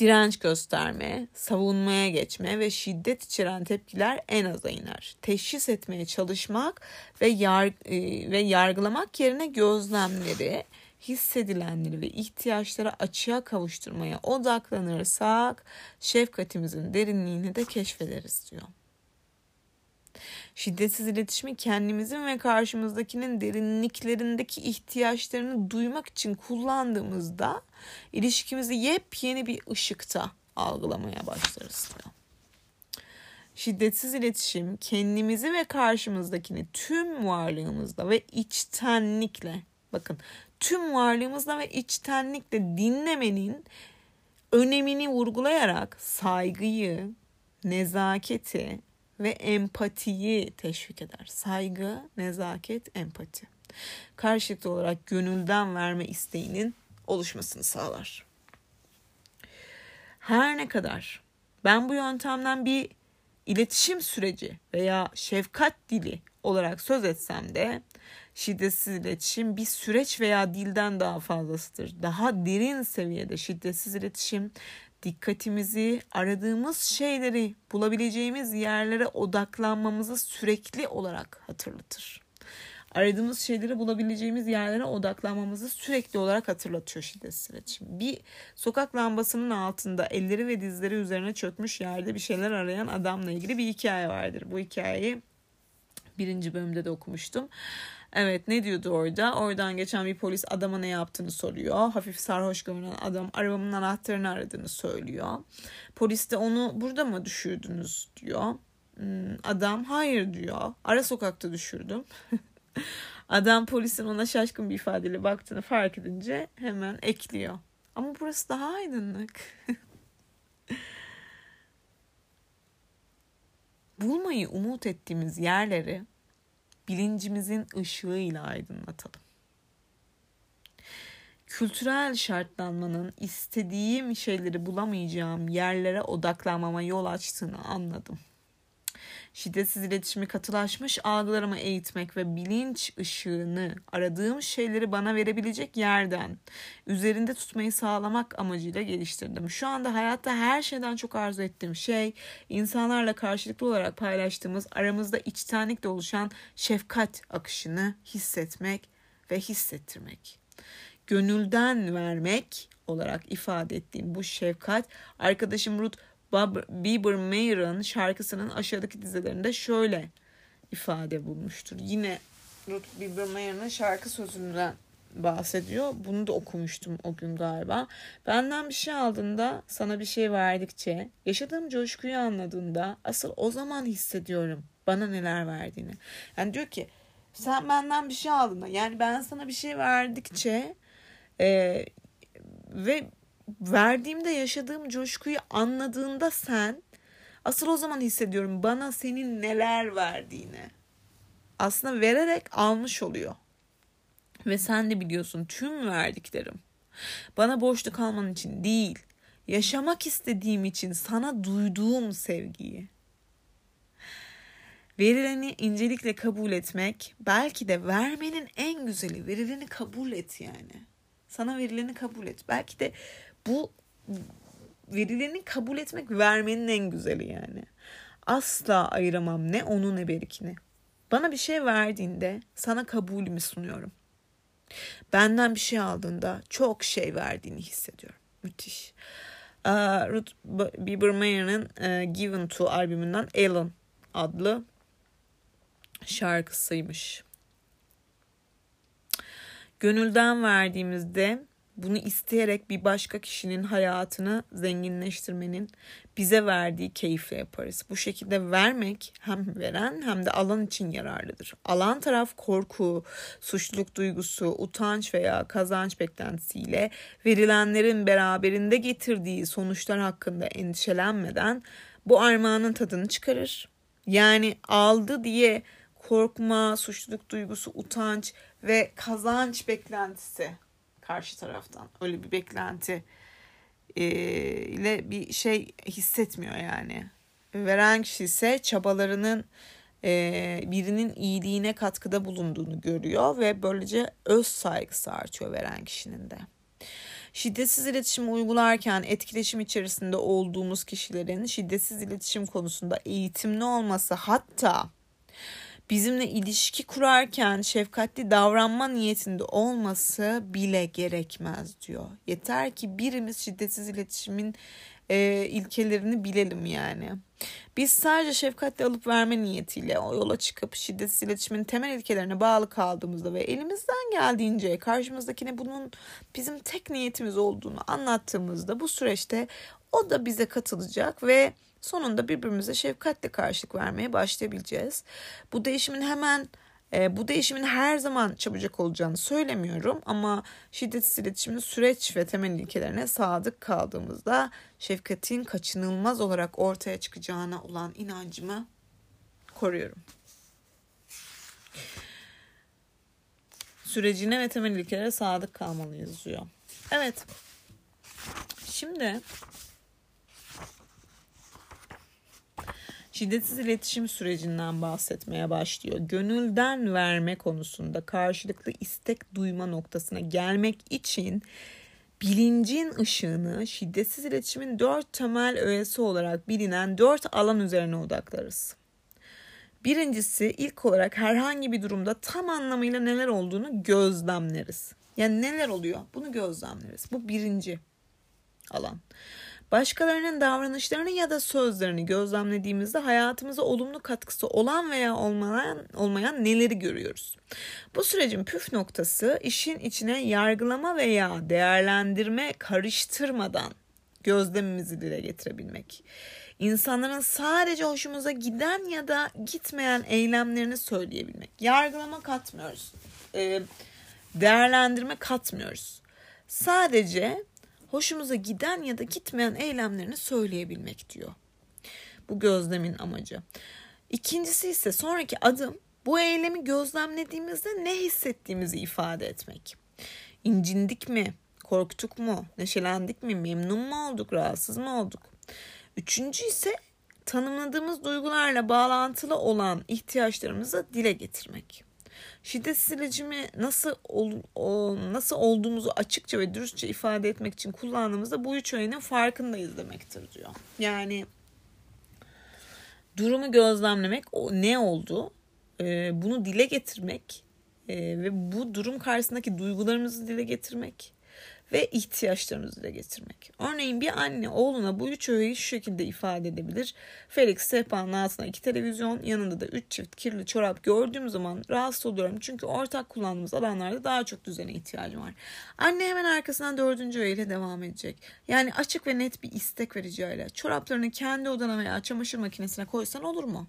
direnç gösterme, savunmaya geçme ve şiddet içeren tepkiler en aza iner. Teşhis etmeye çalışmak ve yar e, ve yargılamak yerine gözlemleri, hissedilenleri ve ihtiyaçları açığa kavuşturmaya odaklanırsak şefkatimizin derinliğini de keşfederiz diyor. Şiddetsiz iletişimi kendimizin ve karşımızdakinin derinliklerindeki ihtiyaçlarını duymak için kullandığımızda ilişkimizi yepyeni bir ışıkta algılamaya başlarız. Şiddetsiz iletişim kendimizi ve karşımızdakini tüm varlığımızla ve içtenlikle bakın tüm varlığımızla ve içtenlikle dinlemenin önemini vurgulayarak saygıyı, nezaketi ve empatiyi teşvik eder. Saygı, nezaket, empati. Karşılıklı olarak gönülden verme isteğinin oluşmasını sağlar. Her ne kadar ben bu yöntemden bir iletişim süreci veya şefkat dili olarak söz etsem de şiddetsiz iletişim bir süreç veya dilden daha fazlasıdır. Daha derin seviyede şiddetsiz iletişim dikkatimizi aradığımız şeyleri bulabileceğimiz yerlere odaklanmamızı sürekli olarak hatırlatır. Aradığımız şeyleri bulabileceğimiz yerlere odaklanmamızı sürekli olarak hatırlatıyor şiddetsiz iletişim. Bir sokak lambasının altında elleri ve dizleri üzerine çökmüş yerde bir şeyler arayan adamla ilgili bir hikaye vardır. Bu hikayeyi birinci bölümde de okumuştum. Evet ne diyordu orada? Oradan geçen bir polis adama ne yaptığını soruyor. Hafif sarhoş görünen adam arabamın anahtarını aradığını söylüyor. Polis de onu burada mı düşürdünüz diyor. Hmm, adam hayır diyor. Ara sokakta düşürdüm. Adam polisin ona şaşkın bir ifadeyle baktığını fark edince hemen ekliyor. Ama burası daha aydınlık. Bulmayı umut ettiğimiz yerleri bilincimizin ışığıyla aydınlatalım. Kültürel şartlanmanın istediğim şeyleri bulamayacağım yerlere odaklanmama yol açtığını anladım. Şiddetsiz iletişimi katılaşmış algılarımı eğitmek ve bilinç ışığını aradığım şeyleri bana verebilecek yerden üzerinde tutmayı sağlamak amacıyla geliştirdim. Şu anda hayatta her şeyden çok arzu ettiğim şey insanlarla karşılıklı olarak paylaştığımız aramızda içtenlikle oluşan şefkat akışını hissetmek ve hissettirmek. Gönülden vermek olarak ifade ettiğim bu şefkat arkadaşım Ruth Bieber-Mayer'ın şarkısının aşağıdaki dizelerinde şöyle ifade bulmuştur. Yine Ruth Bieber-Mayer'ın şarkı sözünden bahsediyor. Bunu da okumuştum o gün galiba. Benden bir şey aldığında, sana bir şey verdikçe, yaşadığım coşkuyu anladığında asıl o zaman hissediyorum bana neler verdiğini. Yani diyor ki sen benden bir şey aldığında yani ben sana bir şey verdikçe e, ve verdiğimde yaşadığım coşkuyu anladığında sen asıl o zaman hissediyorum bana senin neler verdiğini. Aslında vererek almış oluyor. Ve sen de biliyorsun tüm verdiklerim bana borçlu kalman için değil, yaşamak istediğim için sana duyduğum sevgiyi. Verileni incelikle kabul etmek belki de vermenin en güzeli. Verileni kabul et yani. Sana verileni kabul et. Belki de bu verileni kabul etmek vermenin en güzeli yani. Asla ayıramam ne onu ne berikini. Bana bir şey verdiğinde sana kabulümü sunuyorum. Benden bir şey aldığında çok şey verdiğini hissediyorum. Müthiş. Uh, Ruth Biebermayer'ın uh, Given To albümünden Ellen adlı şarkısıymış. Gönülden verdiğimizde bunu isteyerek bir başka kişinin hayatını zenginleştirmenin bize verdiği keyifle yaparız. Bu şekilde vermek hem veren hem de alan için yararlıdır. Alan taraf korku, suçluluk duygusu, utanç veya kazanç beklentisiyle verilenlerin beraberinde getirdiği sonuçlar hakkında endişelenmeden bu armağanın tadını çıkarır. Yani aldı diye korkma, suçluluk duygusu, utanç ve kazanç beklentisi karşı taraftan. Öyle bir beklenti e, ile bir şey hissetmiyor yani. Veren kişi ise çabalarının e, birinin iyiliğine katkıda bulunduğunu görüyor ve böylece öz saygısı artıyor veren kişinin de. Şiddetsiz iletişim uygularken etkileşim içerisinde olduğumuz kişilerin şiddetsiz iletişim konusunda eğitimli olması hatta bizimle ilişki kurarken şefkatli davranma niyetinde olması bile gerekmez diyor. Yeter ki birimiz şiddetsiz iletişimin e, ilkelerini bilelim yani. Biz sadece şefkatli alıp verme niyetiyle o yola çıkıp şiddetsiz iletişimin temel ilkelerine bağlı kaldığımızda ve elimizden geldiğince karşımızdakine bunun bizim tek niyetimiz olduğunu anlattığımızda bu süreçte o da bize katılacak ve sonunda birbirimize şefkatle karşılık vermeye başlayabileceğiz. Bu değişimin hemen e, bu değişimin her zaman çabucak olacağını söylemiyorum ama şiddetsiz iletişimin süreç ve temel ilkelerine sadık kaldığımızda şefkatin kaçınılmaz olarak ortaya çıkacağına olan inancımı koruyorum. Sürecine ve temel ilkelere sadık kalmalıyız diyor. Evet. Şimdi şiddetsiz iletişim sürecinden bahsetmeye başlıyor. Gönülden verme konusunda karşılıklı istek duyma noktasına gelmek için bilincin ışığını şiddetsiz iletişimin dört temel öğesi olarak bilinen dört alan üzerine odaklarız. Birincisi ilk olarak herhangi bir durumda tam anlamıyla neler olduğunu gözlemleriz. Yani neler oluyor bunu gözlemleriz. Bu birinci alan. Başkalarının davranışlarını ya da sözlerini gözlemlediğimizde hayatımıza olumlu katkısı olan veya olmayan, olmayan neleri görüyoruz? Bu sürecin püf noktası işin içine yargılama veya değerlendirme karıştırmadan gözlemimizi dile getirebilmek. İnsanların sadece hoşumuza giden ya da gitmeyen eylemlerini söyleyebilmek. Yargılama katmıyoruz. Değerlendirme katmıyoruz. Sadece hoşumuza giden ya da gitmeyen eylemlerini söyleyebilmek diyor. Bu gözlemin amacı. İkincisi ise sonraki adım bu eylemi gözlemlediğimizde ne hissettiğimizi ifade etmek. İncindik mi? Korktuk mu? Neşelendik mi? Memnun mu olduk? Rahatsız mı olduk? Üçüncü ise tanımladığımız duygularla bağlantılı olan ihtiyaçlarımızı dile getirmek şiddetsiz iletişimi nasıl ol, o, nasıl olduğumuzu açıkça ve dürüstçe ifade etmek için kullandığımızda bu üç öğenin farkındayız demektir diyor. Yani durumu gözlemlemek, o ne oldu, e, bunu dile getirmek e, ve bu durum karşısındaki duygularımızı dile getirmek ve ihtiyaçlarınızı dile getirmek. Örneğin bir anne oğluna bu üç öğeyi şu şekilde ifade edebilir. Felix sehpanın altına iki televizyon, yanında da üç çift kirli çorap gördüğüm zaman rahatsız oluyorum. Çünkü ortak kullandığımız alanlarda daha çok düzene ihtiyacım var. Anne hemen arkasından dördüncü öğeyle devam edecek. Yani açık ve net bir istek vereceğiyle. Çoraplarını kendi odana veya çamaşır makinesine koysan olur mu?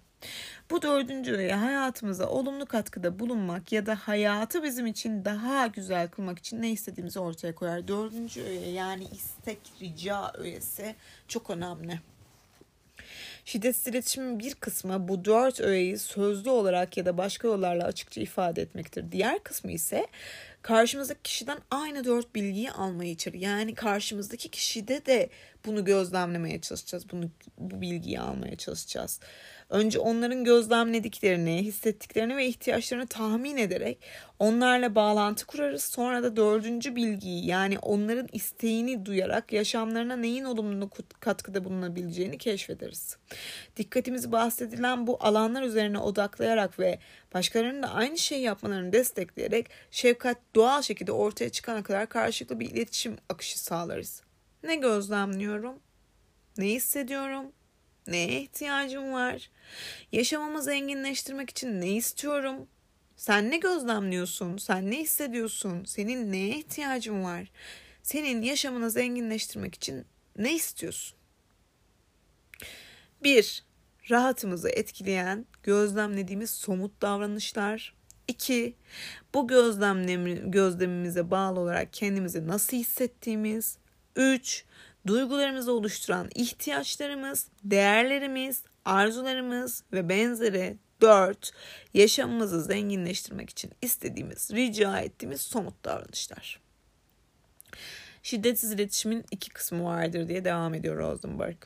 Bu dördüncü öğe hayatımıza olumlu katkıda bulunmak ya da hayatı bizim için daha güzel kılmak için ne istediğimizi ortaya koyar. Dördüncü öğe yani istek, rica öğesi çok önemli. Şiddetsiz iletişimin bir kısmı bu dört öğeyi sözlü olarak ya da başka yollarla açıkça ifade etmektir. Diğer kısmı ise karşımızdaki kişiden aynı dört bilgiyi almayı içerir. Yani karşımızdaki kişide de bunu gözlemlemeye çalışacağız. Bunu bu bilgiyi almaya çalışacağız. Önce onların gözlemlediklerini, hissettiklerini ve ihtiyaçlarını tahmin ederek onlarla bağlantı kurarız. Sonra da dördüncü bilgiyi yani onların isteğini duyarak yaşamlarına neyin olumlu katkıda bulunabileceğini keşfederiz. Dikkatimizi bahsedilen bu alanlar üzerine odaklayarak ve başkalarının da aynı şeyi yapmalarını destekleyerek şefkat doğal şekilde ortaya çıkana kadar karşılıklı bir iletişim akışı sağlarız. Ne gözlemliyorum? Ne hissediyorum? Neye ihtiyacım var? Yaşamamı zenginleştirmek için ne istiyorum? Sen ne gözlemliyorsun? Sen ne hissediyorsun? Senin neye ihtiyacın var? Senin yaşamını zenginleştirmek için ne istiyorsun? Bir, rahatımızı etkileyen gözlemlediğimiz somut davranışlar. İki, bu gözlemimize bağlı olarak kendimizi nasıl hissettiğimiz. Üç, duygularımızı oluşturan ihtiyaçlarımız, değerlerimiz, arzularımız ve benzeri 4. Yaşamımızı zenginleştirmek için istediğimiz, rica ettiğimiz somut davranışlar. Şiddetsiz iletişimin iki kısmı vardır diye devam ediyor Rosenberg.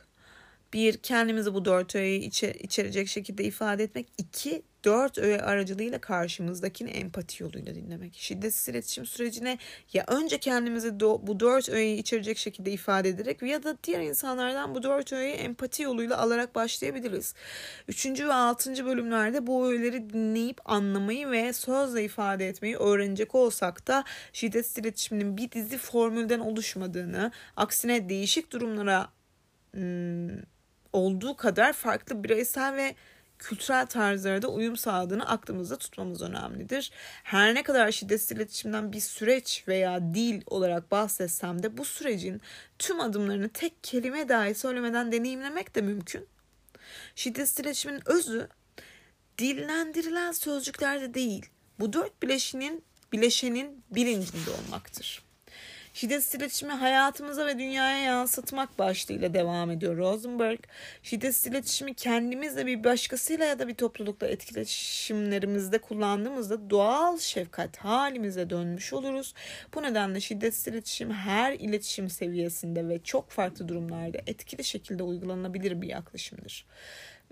Bir, kendimizi bu dört öğeyi içe, içerecek şekilde ifade etmek. İki, dört öğe aracılığıyla karşımızdakini empati yoluyla dinlemek. Şiddetsiz iletişim sürecine ya önce kendimizi do, bu dört öğeyi içerecek şekilde ifade ederek ya da diğer insanlardan bu dört öğeyi empati yoluyla alarak başlayabiliriz. Üçüncü ve altıncı bölümlerde bu öğeleri dinleyip anlamayı ve sözle ifade etmeyi öğrenecek olsak da şiddetsiz iletişiminin bir dizi formülden oluşmadığını, aksine değişik durumlara hmm, olduğu kadar farklı bireysel ve kültürel tarzlara da uyum sağladığını aklımızda tutmamız önemlidir. Her ne kadar şiddetsiz iletişimden bir süreç veya dil olarak bahsetsem de bu sürecin tüm adımlarını tek kelime dahi söylemeden deneyimlemek de mümkün. Şiddetsiz iletişimin özü dillendirilen sözcüklerde değil, bu dört bileşenin bileşenin bilincinde olmaktır. Şiddetsiz iletişimi hayatımıza ve dünyaya yansıtmak başlığıyla devam ediyor Rosenberg. Şiddetsiz iletişimi kendimizle bir başkasıyla ya da bir toplulukla etkileşimlerimizde kullandığımızda doğal şefkat halimize dönmüş oluruz. Bu nedenle şiddetsiz iletişim her iletişim seviyesinde ve çok farklı durumlarda etkili şekilde uygulanabilir bir yaklaşımdır.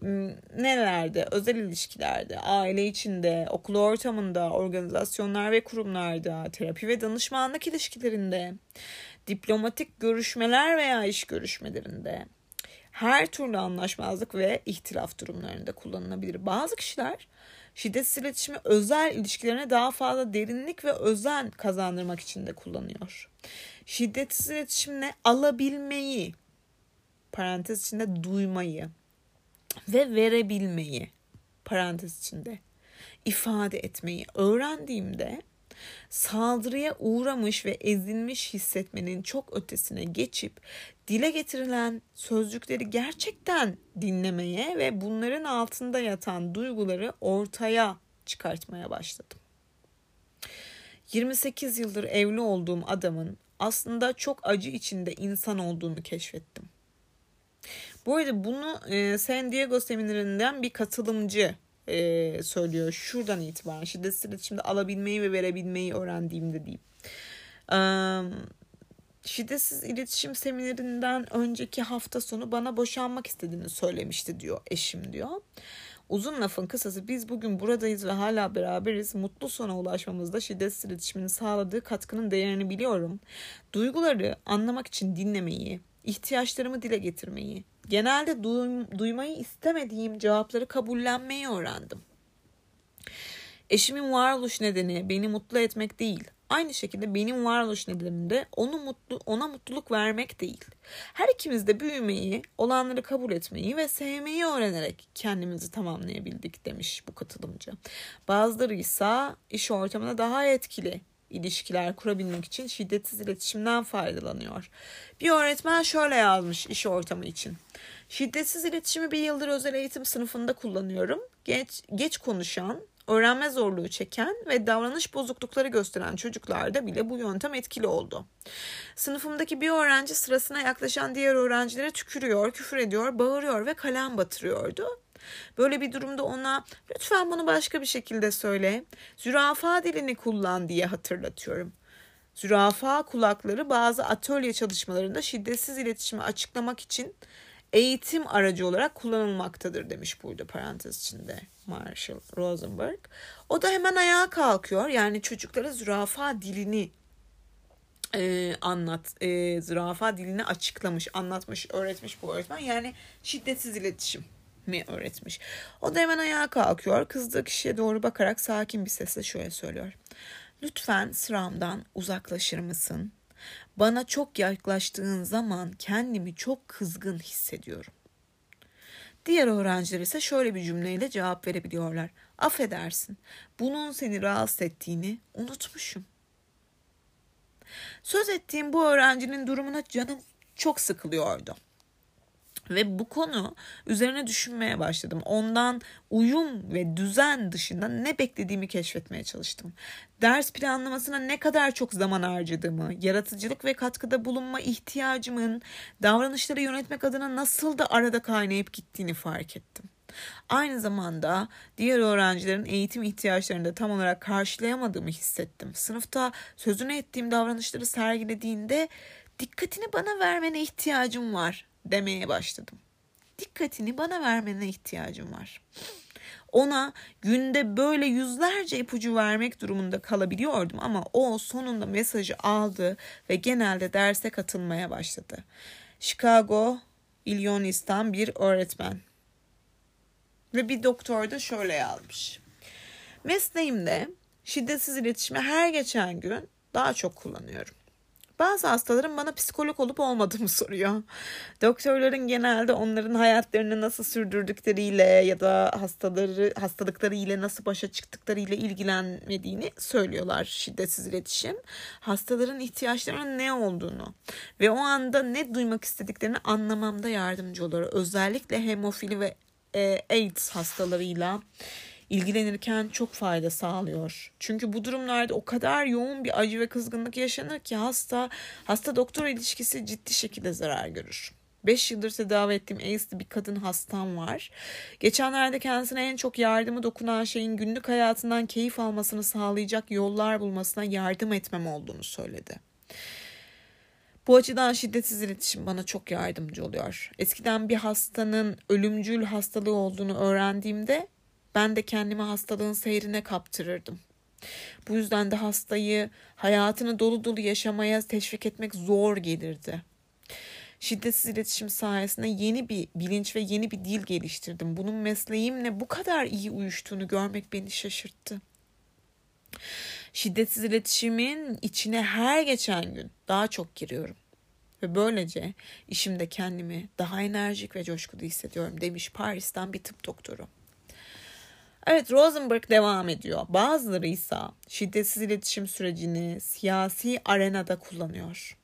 Nelerde, özel ilişkilerde, aile içinde, okul ortamında, organizasyonlar ve kurumlarda, terapi ve danışmanlık ilişkilerinde, diplomatik görüşmeler veya iş görüşmelerinde, her türlü anlaşmazlık ve ihtilaf durumlarında kullanılabilir. Bazı kişiler şiddetsiz iletişimi özel ilişkilerine daha fazla derinlik ve özen kazandırmak için de kullanıyor. Şiddetsiz iletişimle alabilmeyi, parantez içinde duymayı, ve verebilmeyi parantez içinde ifade etmeyi öğrendiğimde saldırıya uğramış ve ezilmiş hissetmenin çok ötesine geçip dile getirilen sözcükleri gerçekten dinlemeye ve bunların altında yatan duyguları ortaya çıkartmaya başladım. 28 yıldır evli olduğum adamın aslında çok acı içinde insan olduğunu keşfettim. Bu arada bunu e, San Diego seminerinden bir katılımcı e, söylüyor. Şuradan itibaren şiddetsiz iletişimde alabilmeyi ve verebilmeyi öğrendiğimde diyeyim. E, şiddetsiz iletişim seminerinden önceki hafta sonu bana boşanmak istediğini söylemişti diyor eşim diyor. Uzun lafın kısası biz bugün buradayız ve hala beraberiz. Mutlu sona ulaşmamızda şiddetsiz iletişimin sağladığı katkının değerini biliyorum. Duyguları anlamak için dinlemeyi, ihtiyaçlarımı dile getirmeyi, genelde duym- duymayı istemediğim cevapları kabullenmeyi öğrendim. Eşimin varoluş nedeni beni mutlu etmek değil, Aynı şekilde benim varoluş nedenim de onu mutlu, ona mutluluk vermek değil. Her ikimiz de büyümeyi, olanları kabul etmeyi ve sevmeyi öğrenerek kendimizi tamamlayabildik demiş bu katılımcı. Bazıları ise iş ortamında daha etkili ilişkiler kurabilmek için şiddetsiz iletişimden faydalanıyor. Bir öğretmen şöyle yazmış iş ortamı için. Şiddetsiz iletişimi bir yıldır özel eğitim sınıfında kullanıyorum. Geç, geç konuşan, öğrenme zorluğu çeken ve davranış bozuklukları gösteren çocuklarda bile bu yöntem etkili oldu. Sınıfımdaki bir öğrenci sırasına yaklaşan diğer öğrencilere tükürüyor, küfür ediyor, bağırıyor ve kalem batırıyordu. Böyle bir durumda ona lütfen bunu başka bir şekilde söyle, zürafa dilini kullan diye hatırlatıyorum. Zürafa kulakları bazı atölye çalışmalarında şiddetsiz iletişimi açıklamak için eğitim aracı olarak kullanılmaktadır demiş burada parantez içinde Marshall Rosenberg. O da hemen ayağa kalkıyor. Yani çocuklara zürafa dilini e, anlat, e, zürafa dilini açıklamış, anlatmış, öğretmiş bu öğretmen. Yani şiddetsiz iletişim mi öğretmiş. O da hemen ayağa kalkıyor. Kızdığı kişiye doğru bakarak sakin bir sesle şöyle söylüyor. Lütfen sıramdan uzaklaşır mısın? Bana çok yaklaştığın zaman kendimi çok kızgın hissediyorum. Diğer öğrenciler ise şöyle bir cümleyle cevap verebiliyorlar. Affedersin, bunun seni rahatsız ettiğini unutmuşum. Söz ettiğim bu öğrencinin durumuna canım çok sıkılıyordu. Ve bu konu üzerine düşünmeye başladım. Ondan uyum ve düzen dışında ne beklediğimi keşfetmeye çalıştım. Ders planlamasına ne kadar çok zaman harcadığımı, yaratıcılık ve katkıda bulunma ihtiyacımın davranışları yönetmek adına nasıl da arada kaynayıp gittiğini fark ettim. Aynı zamanda diğer öğrencilerin eğitim ihtiyaçlarını da tam olarak karşılayamadığımı hissettim. Sınıfta sözünü ettiğim davranışları sergilediğinde dikkatini bana vermene ihtiyacım var demeye başladım. Dikkatini bana vermene ihtiyacım var. Ona günde böyle yüzlerce ipucu vermek durumunda kalabiliyordum ama o sonunda mesajı aldı ve genelde derse katılmaya başladı. Chicago, Illinois'tan bir öğretmen. Ve bir doktor da şöyle yazmış. Mesleğimde şiddetsiz iletişimi her geçen gün daha çok kullanıyorum. Bazı hastalarım bana psikolog olup olmadığımı soruyor. Doktorların genelde onların hayatlarını nasıl sürdürdükleriyle ya da hastaları hastalıkları ile nasıl başa çıktıkları ile ilgilenmediğini söylüyorlar şiddetsiz iletişim. Hastaların ihtiyaçlarının ne olduğunu ve o anda ne duymak istediklerini anlamamda yardımcı oluyor. Özellikle hemofili ve e, AIDS hastalarıyla ilgilenirken çok fayda sağlıyor. Çünkü bu durumlarda o kadar yoğun bir acı ve kızgınlık yaşanır ki hasta hasta doktor ilişkisi ciddi şekilde zarar görür. 5 yıldır tedavi ettiğim AIDS'li bir kadın hastam var. Geçenlerde kendisine en çok yardımı dokunan şeyin günlük hayatından keyif almasını sağlayacak yollar bulmasına yardım etmem olduğunu söyledi. Bu açıdan şiddetsiz iletişim bana çok yardımcı oluyor. Eskiden bir hastanın ölümcül hastalığı olduğunu öğrendiğimde ben de kendimi hastalığın seyrine kaptırırdım. Bu yüzden de hastayı hayatını dolu dolu yaşamaya teşvik etmek zor gelirdi. Şiddetsiz iletişim sayesinde yeni bir bilinç ve yeni bir dil geliştirdim. Bunun mesleğimle bu kadar iyi uyuştuğunu görmek beni şaşırttı. Şiddetsiz iletişimin içine her geçen gün daha çok giriyorum. Ve böylece işimde kendimi daha enerjik ve coşkulu hissediyorum demiş Paris'ten bir tıp doktoru. Evet Rosenberg devam ediyor. Bazıları ise şiddetsiz iletişim sürecini siyasi arenada kullanıyor.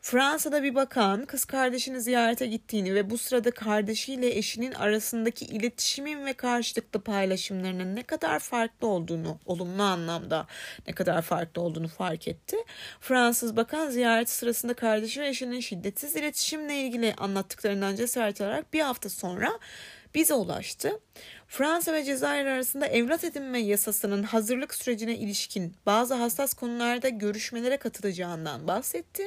Fransa'da bir bakan kız kardeşini ziyarete gittiğini ve bu sırada kardeşiyle eşinin arasındaki iletişimin ve karşılıklı paylaşımlarının ne kadar farklı olduğunu, olumlu anlamda ne kadar farklı olduğunu fark etti. Fransız bakan ziyareti sırasında kardeşi ve eşinin şiddetsiz iletişimle ilgili anlattıklarından cesaret alarak bir hafta sonra bize ulaştı. Fransa ve Cezayir arasında evlat edinme yasasının hazırlık sürecine ilişkin bazı hassas konularda görüşmelere katılacağından bahsetti.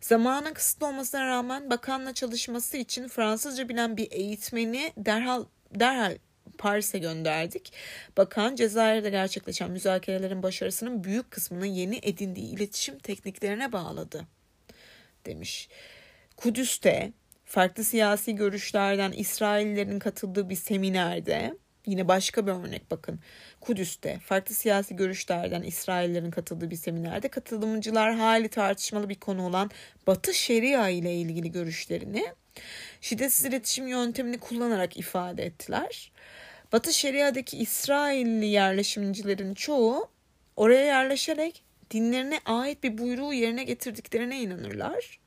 Zamanın kısıtlı olmasına rağmen bakanla çalışması için Fransızca bilen bir eğitmeni derhal derhal Paris'e gönderdik. Bakan Cezayir'de gerçekleşen müzakerelerin başarısının büyük kısmını yeni edindiği iletişim tekniklerine bağladı demiş. Kudüs'te farklı siyasi görüşlerden İsraillerin katıldığı bir seminerde Yine başka bir örnek bakın. Kudüs'te farklı siyasi görüşlerden İsraillerin katıldığı bir seminerde katılımcılar hali tartışmalı bir konu olan Batı Şeria ile ilgili görüşlerini şiddetsiz iletişim yöntemini kullanarak ifade ettiler. Batı Şeria'daki İsrailli yerleşimcilerin çoğu oraya yerleşerek dinlerine ait bir buyruğu yerine getirdiklerine inanırlar.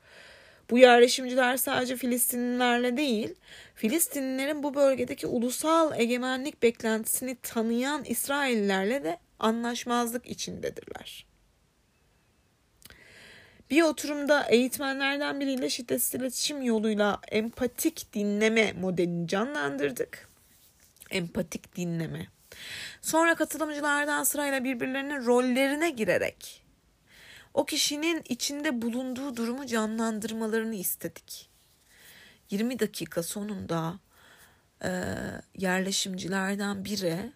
Bu yerleşimciler sadece Filistinlilerle değil, Filistinlilerin bu bölgedeki ulusal egemenlik beklentisini tanıyan İsraillilerle de anlaşmazlık içindedirler. Bir oturumda eğitmenlerden biriyle şiddetsiz iletişim yoluyla empatik dinleme modelini canlandırdık. Empatik dinleme. Sonra katılımcılardan sırayla birbirlerinin rollerine girerek o kişinin içinde bulunduğu durumu canlandırmalarını istedik. 20 dakika sonunda e, yerleşimcilerden biri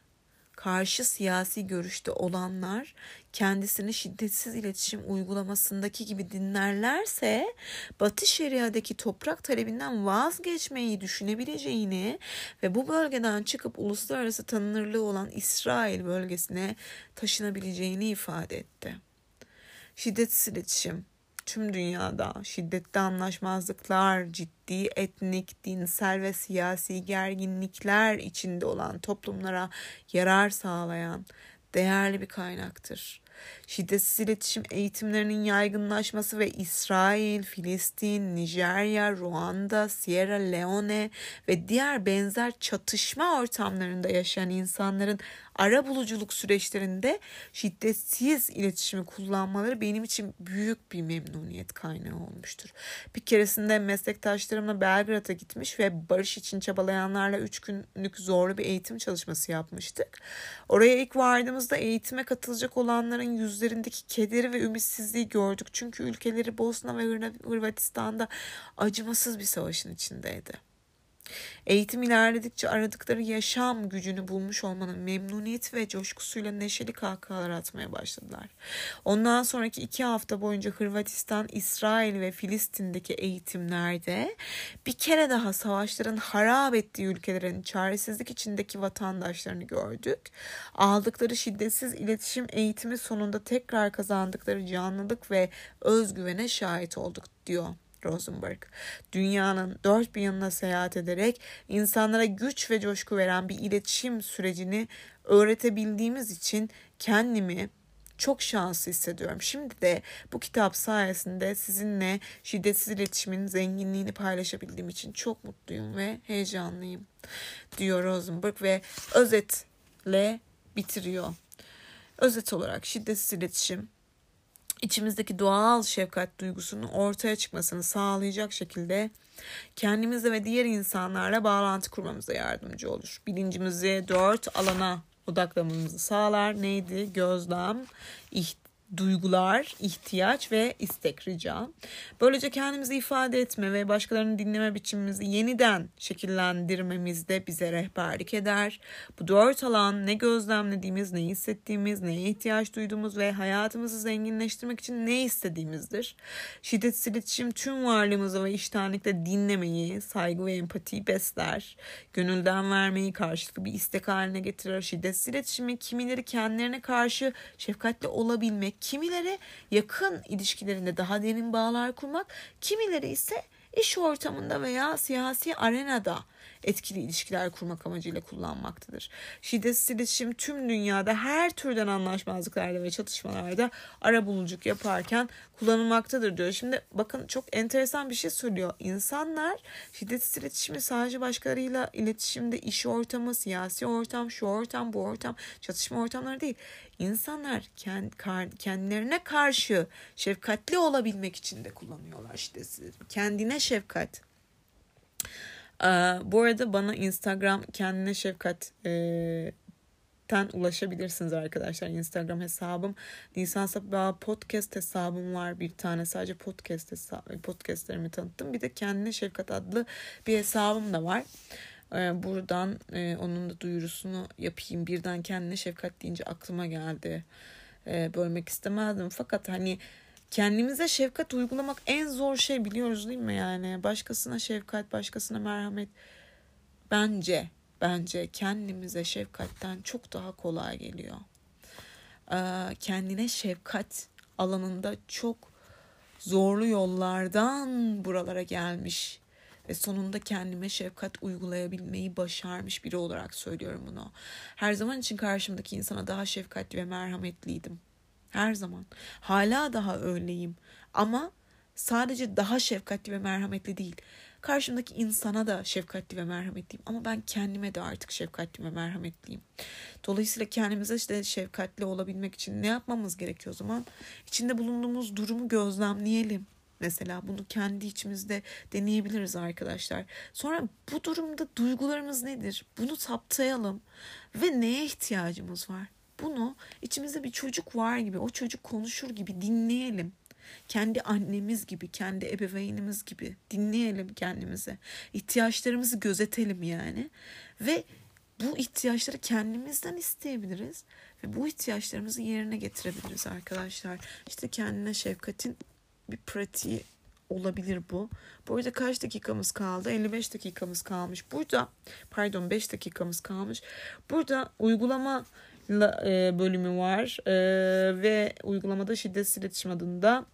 karşı siyasi görüşte olanlar kendisini şiddetsiz iletişim uygulamasındaki gibi dinlerlerse Batı Şeria'daki toprak talebinden vazgeçmeyi düşünebileceğini ve bu bölgeden çıkıp uluslararası tanınırlığı olan İsrail bölgesine taşınabileceğini ifade etti. Şiddetsiz iletişim tüm dünyada şiddetli anlaşmazlıklar, ciddi etnik, dinsel ve siyasi gerginlikler içinde olan toplumlara yarar sağlayan değerli bir kaynaktır. Şiddetsiz iletişim eğitimlerinin yaygınlaşması ve İsrail, Filistin, Nijerya, Ruanda, Sierra Leone ve diğer benzer çatışma ortamlarında yaşayan insanların ara buluculuk süreçlerinde şiddetsiz iletişimi kullanmaları benim için büyük bir memnuniyet kaynağı olmuştur. Bir keresinde meslektaşlarımla Belgrad'a gitmiş ve barış için çabalayanlarla üç günlük zorlu bir eğitim çalışması yapmıştık. Oraya ilk vardığımızda eğitime katılacak olanların yüzlerindeki kederi ve ümitsizliği gördük. Çünkü ülkeleri Bosna ve Hırvatistan'da acımasız bir savaşın içindeydi. Eğitim ilerledikçe aradıkları yaşam gücünü bulmuş olmanın memnuniyeti ve coşkusuyla neşeli kahkahalar atmaya başladılar. Ondan sonraki iki hafta boyunca Hırvatistan, İsrail ve Filistin'deki eğitimlerde bir kere daha savaşların harap ettiği ülkelerin çaresizlik içindeki vatandaşlarını gördük. Aldıkları şiddetsiz iletişim eğitimi sonunda tekrar kazandıkları canlılık ve özgüvene şahit olduk diyor. Rosenberg. Dünyanın dört bir yanına seyahat ederek insanlara güç ve coşku veren bir iletişim sürecini öğretebildiğimiz için kendimi çok şanslı hissediyorum. Şimdi de bu kitap sayesinde sizinle şiddetsiz iletişimin zenginliğini paylaşabildiğim için çok mutluyum ve heyecanlıyım diyor Rosenberg ve özetle bitiriyor. Özet olarak şiddetsiz iletişim içimizdeki doğal şefkat duygusunun ortaya çıkmasını sağlayacak şekilde kendimizle ve diğer insanlarla bağlantı kurmamıza yardımcı olur. Bilincimizi dört alana odaklamamızı sağlar. Neydi? Gözlem, iht duygular, ihtiyaç ve istek rica. Böylece kendimizi ifade etme ve başkalarının dinleme biçimimizi yeniden şekillendirmemizde bize rehberlik eder. Bu dört alan ne gözlemlediğimiz, ne hissettiğimiz, neye ihtiyaç duyduğumuz ve hayatımızı zenginleştirmek için ne istediğimizdir. Şiddetsiz iletişim tüm varlığımızı ve iştenlikle dinlemeyi, saygı ve empatiyi besler. Gönülden vermeyi karşılıklı bir istek haline getirir. Şiddetsiz iletişimi kimileri kendilerine karşı şefkatli olabilmek, kimileri yakın ilişkilerinde daha derin bağlar kurmak, kimileri ise iş ortamında veya siyasi arenada etkili ilişkiler kurmak amacıyla kullanmaktadır. Şiddetsiz iletişim tüm dünyada her türden anlaşmazlıklarda ve çatışmalarda ara buluculuk yaparken kullanılmaktadır diyor. Şimdi bakın çok enteresan bir şey söylüyor. İnsanlar şiddetsiz iletişimi sadece başkalarıyla iletişimde iş ortamı, siyasi ortam, şu ortam, bu ortam, çatışma ortamları değil. İnsanlar kendilerine karşı şefkatli olabilmek için de kullanıyorlar şiddetsiz. Kendine şefkat. Bu arada bana Instagram kendine şefkat ten ulaşabilirsiniz arkadaşlar. Instagram hesabım. Nisan Sabah podcast hesabım var. Bir tane sadece podcast hesabı, podcastlerimi tanıttım. Bir de kendine şefkat adlı bir hesabım da var. Ee, buradan e, onun da duyurusunu yapayım. Birden kendine şefkat deyince aklıma geldi. Ee, bölmek istemezdim. Fakat hani kendimize şefkat uygulamak en zor şey biliyoruz değil mi yani? Başkasına şefkat, başkasına merhamet bence bence kendimize şefkatten çok daha kolay geliyor. Ee, kendine şefkat alanında çok zorlu yollardan buralara gelmiş ve sonunda kendime şefkat uygulayabilmeyi başarmış biri olarak söylüyorum bunu. Her zaman için karşımdaki insana daha şefkatli ve merhametliydim. Her zaman. Hala daha öyleyim. Ama sadece daha şefkatli ve merhametli değil. Karşımdaki insana da şefkatli ve merhametliyim ama ben kendime de artık şefkatli ve merhametliyim. Dolayısıyla kendimize işte şefkatli olabilmek için ne yapmamız gerekiyor o zaman? İçinde bulunduğumuz durumu gözlemleyelim. Mesela bunu kendi içimizde deneyebiliriz arkadaşlar. Sonra bu durumda duygularımız nedir? Bunu saptayalım ve neye ihtiyacımız var? Bunu içimizde bir çocuk var gibi, o çocuk konuşur gibi dinleyelim. Kendi annemiz gibi, kendi ebeveynimiz gibi dinleyelim kendimize. İhtiyaçlarımızı gözetelim yani. Ve bu ihtiyaçları kendimizden isteyebiliriz ve bu ihtiyaçlarımızı yerine getirebiliriz arkadaşlar. İşte kendine şefkatin bir pratiği olabilir bu. Bu arada kaç dakikamız kaldı? 55 dakikamız kalmış. Burada pardon 5 dakikamız kalmış. Burada uygulama bölümü var e, ve uygulamada şiddetsiz iletişim adında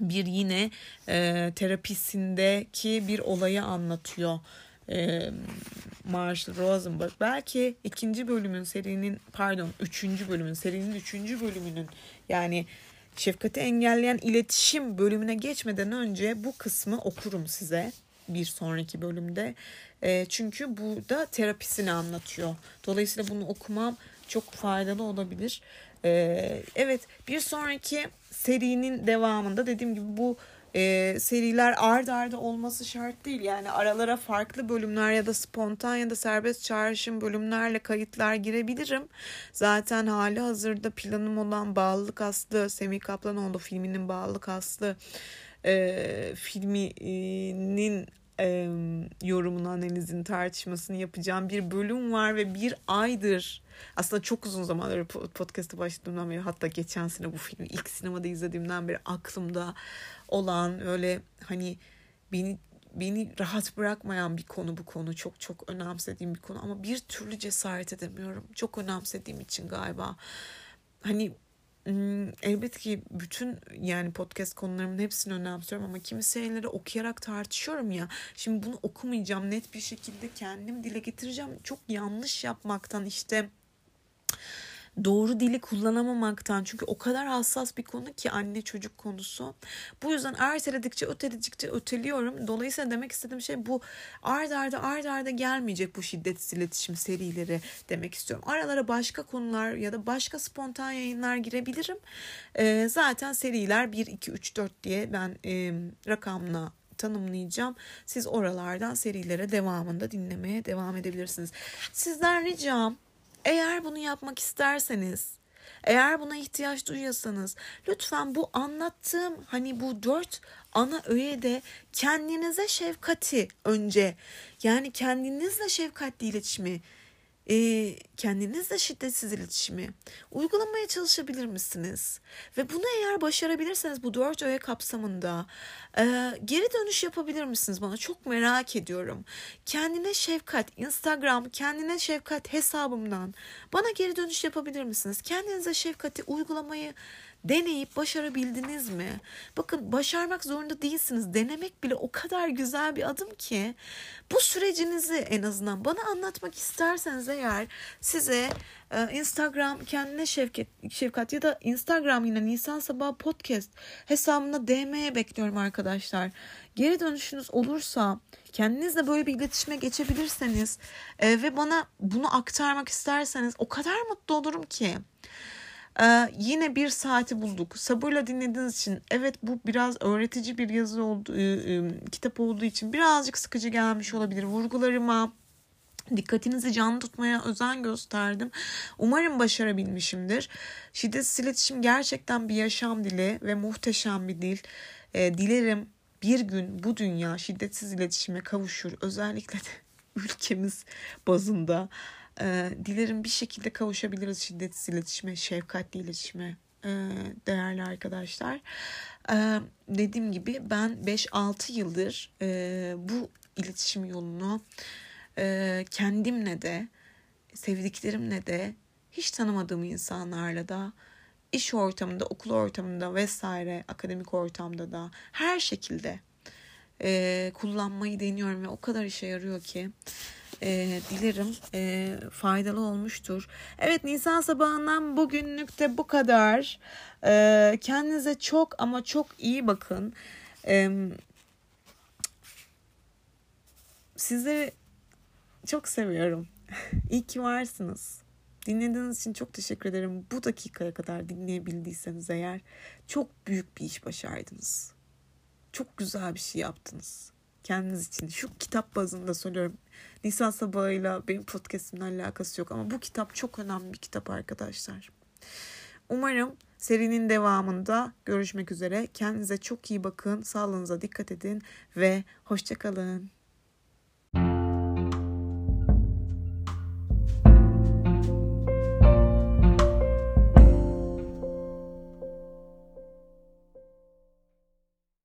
bir yine e, terapisindeki bir olayı anlatıyor. E, Marshall Rosenberg. Belki ikinci bölümün serinin pardon üçüncü bölümün serinin üçüncü bölümünün yani şefkati engelleyen iletişim bölümüne geçmeden önce bu kısmı okurum size bir sonraki bölümde. E, çünkü burada terapisini anlatıyor. Dolayısıyla bunu okumam çok faydalı olabilir. E, evet bir sonraki serinin devamında dediğim gibi bu e, seriler ard arda olması şart değil. Yani aralara farklı bölümler ya da spontan ya da serbest çağrışım bölümlerle kayıtlar girebilirim. Zaten hali hazırda planım olan Bağlılık Aslı, Semih Kaplanoğlu filminin Bağlılık Aslı e, filminin e, yorumunu, analizini, tartışmasını yapacağım bir bölüm var ve bir aydır aslında çok uzun zamandır podcast'a başladığımdan beri hatta geçen sene bu filmi ilk sinemada izlediğimden beri aklımda olan öyle hani beni beni rahat bırakmayan bir konu bu konu. Çok çok önemsediğim bir konu ama bir türlü cesaret edemiyorum. Çok önemsediğim için galiba. Hani Hmm, elbette ki bütün yani podcast konularımın hepsini önemsiyorum ama kimi şeyleri okuyarak tartışıyorum ya. Şimdi bunu okumayacağım net bir şekilde kendim dile getireceğim. Çok yanlış yapmaktan işte doğru dili kullanamamaktan çünkü o kadar hassas bir konu ki anne çocuk konusu. Bu yüzden erteledikçe öteledikçe öteliyorum. Dolayısıyla demek istediğim şey bu ard arda ard arda gelmeyecek bu şiddetsiz iletişim serileri demek istiyorum. Aralara başka konular ya da başka spontan yayınlar girebilirim. Ee, zaten seriler 1, 2, 3, 4 diye ben e, rakamla tanımlayacağım. Siz oralardan serilere devamında dinlemeye devam edebilirsiniz. Sizden ricam eğer bunu yapmak isterseniz, eğer buna ihtiyaç duyuyorsanız lütfen bu anlattığım hani bu dört ana öğede kendinize şefkati önce yani kendinizle şefkatli iletişimi e, kendinizle şiddetsiz iletişimi uygulamaya çalışabilir misiniz? Ve bunu eğer başarabilirseniz bu dört öğe kapsamında e, geri dönüş yapabilir misiniz bana? Çok merak ediyorum. Kendine şefkat, Instagram kendine şefkat hesabımdan bana geri dönüş yapabilir misiniz? Kendinize şefkati uygulamayı deneyip başarabildiniz mi? Bakın başarmak zorunda değilsiniz. Denemek bile o kadar güzel bir adım ki bu sürecinizi en azından bana anlatmak isterseniz eğer size e, Instagram kendine şefkat, şefkat ya da Instagram yine Nisan Sabah Podcast hesabına DM'ye bekliyorum arkadaşlar. Geri dönüşünüz olursa kendinizle böyle bir iletişime geçebilirseniz e, ve bana bunu aktarmak isterseniz o kadar mutlu olurum ki. Yine bir saati bulduk. Sabırla dinlediğiniz için evet bu biraz öğretici bir yazı oldu, kitap olduğu için birazcık sıkıcı gelmiş olabilir. Vurgularıma, dikkatinizi canlı tutmaya özen gösterdim. Umarım başarabilmişimdir. Şiddetsiz iletişim gerçekten bir yaşam dili ve muhteşem bir dil. E, dilerim bir gün bu dünya şiddetsiz iletişime kavuşur. Özellikle de ülkemiz bazında. E, dilerim bir şekilde kavuşabiliriz şiddetsiz iletişime, şefkatli iletişime e, değerli arkadaşlar. E, dediğim gibi ben 5-6 yıldır e, bu iletişim yolunu e, kendimle de sevdiklerimle de hiç tanımadığım insanlarla da iş ortamında, okul ortamında vesaire, akademik ortamda da her şekilde e, kullanmayı deniyorum ve o kadar işe yarıyor ki e, dilerim e, faydalı olmuştur. Evet Nisan sabahından bugünlük de bu kadar. E, kendinize çok ama çok iyi bakın. E, sizleri çok seviyorum. iyi ki varsınız. Dinlediğiniz için çok teşekkür ederim. Bu dakikaya kadar dinleyebildiyseniz eğer çok büyük bir iş başardınız. Çok güzel bir şey yaptınız. Kendiniz için. Şu kitap bazında söylüyorum. Nisan sabahıyla benim podcastimle alakası yok ama bu kitap çok önemli bir kitap arkadaşlar. Umarım serinin devamında görüşmek üzere. Kendinize çok iyi bakın. Sağlığınıza dikkat edin ve hoşçakalın.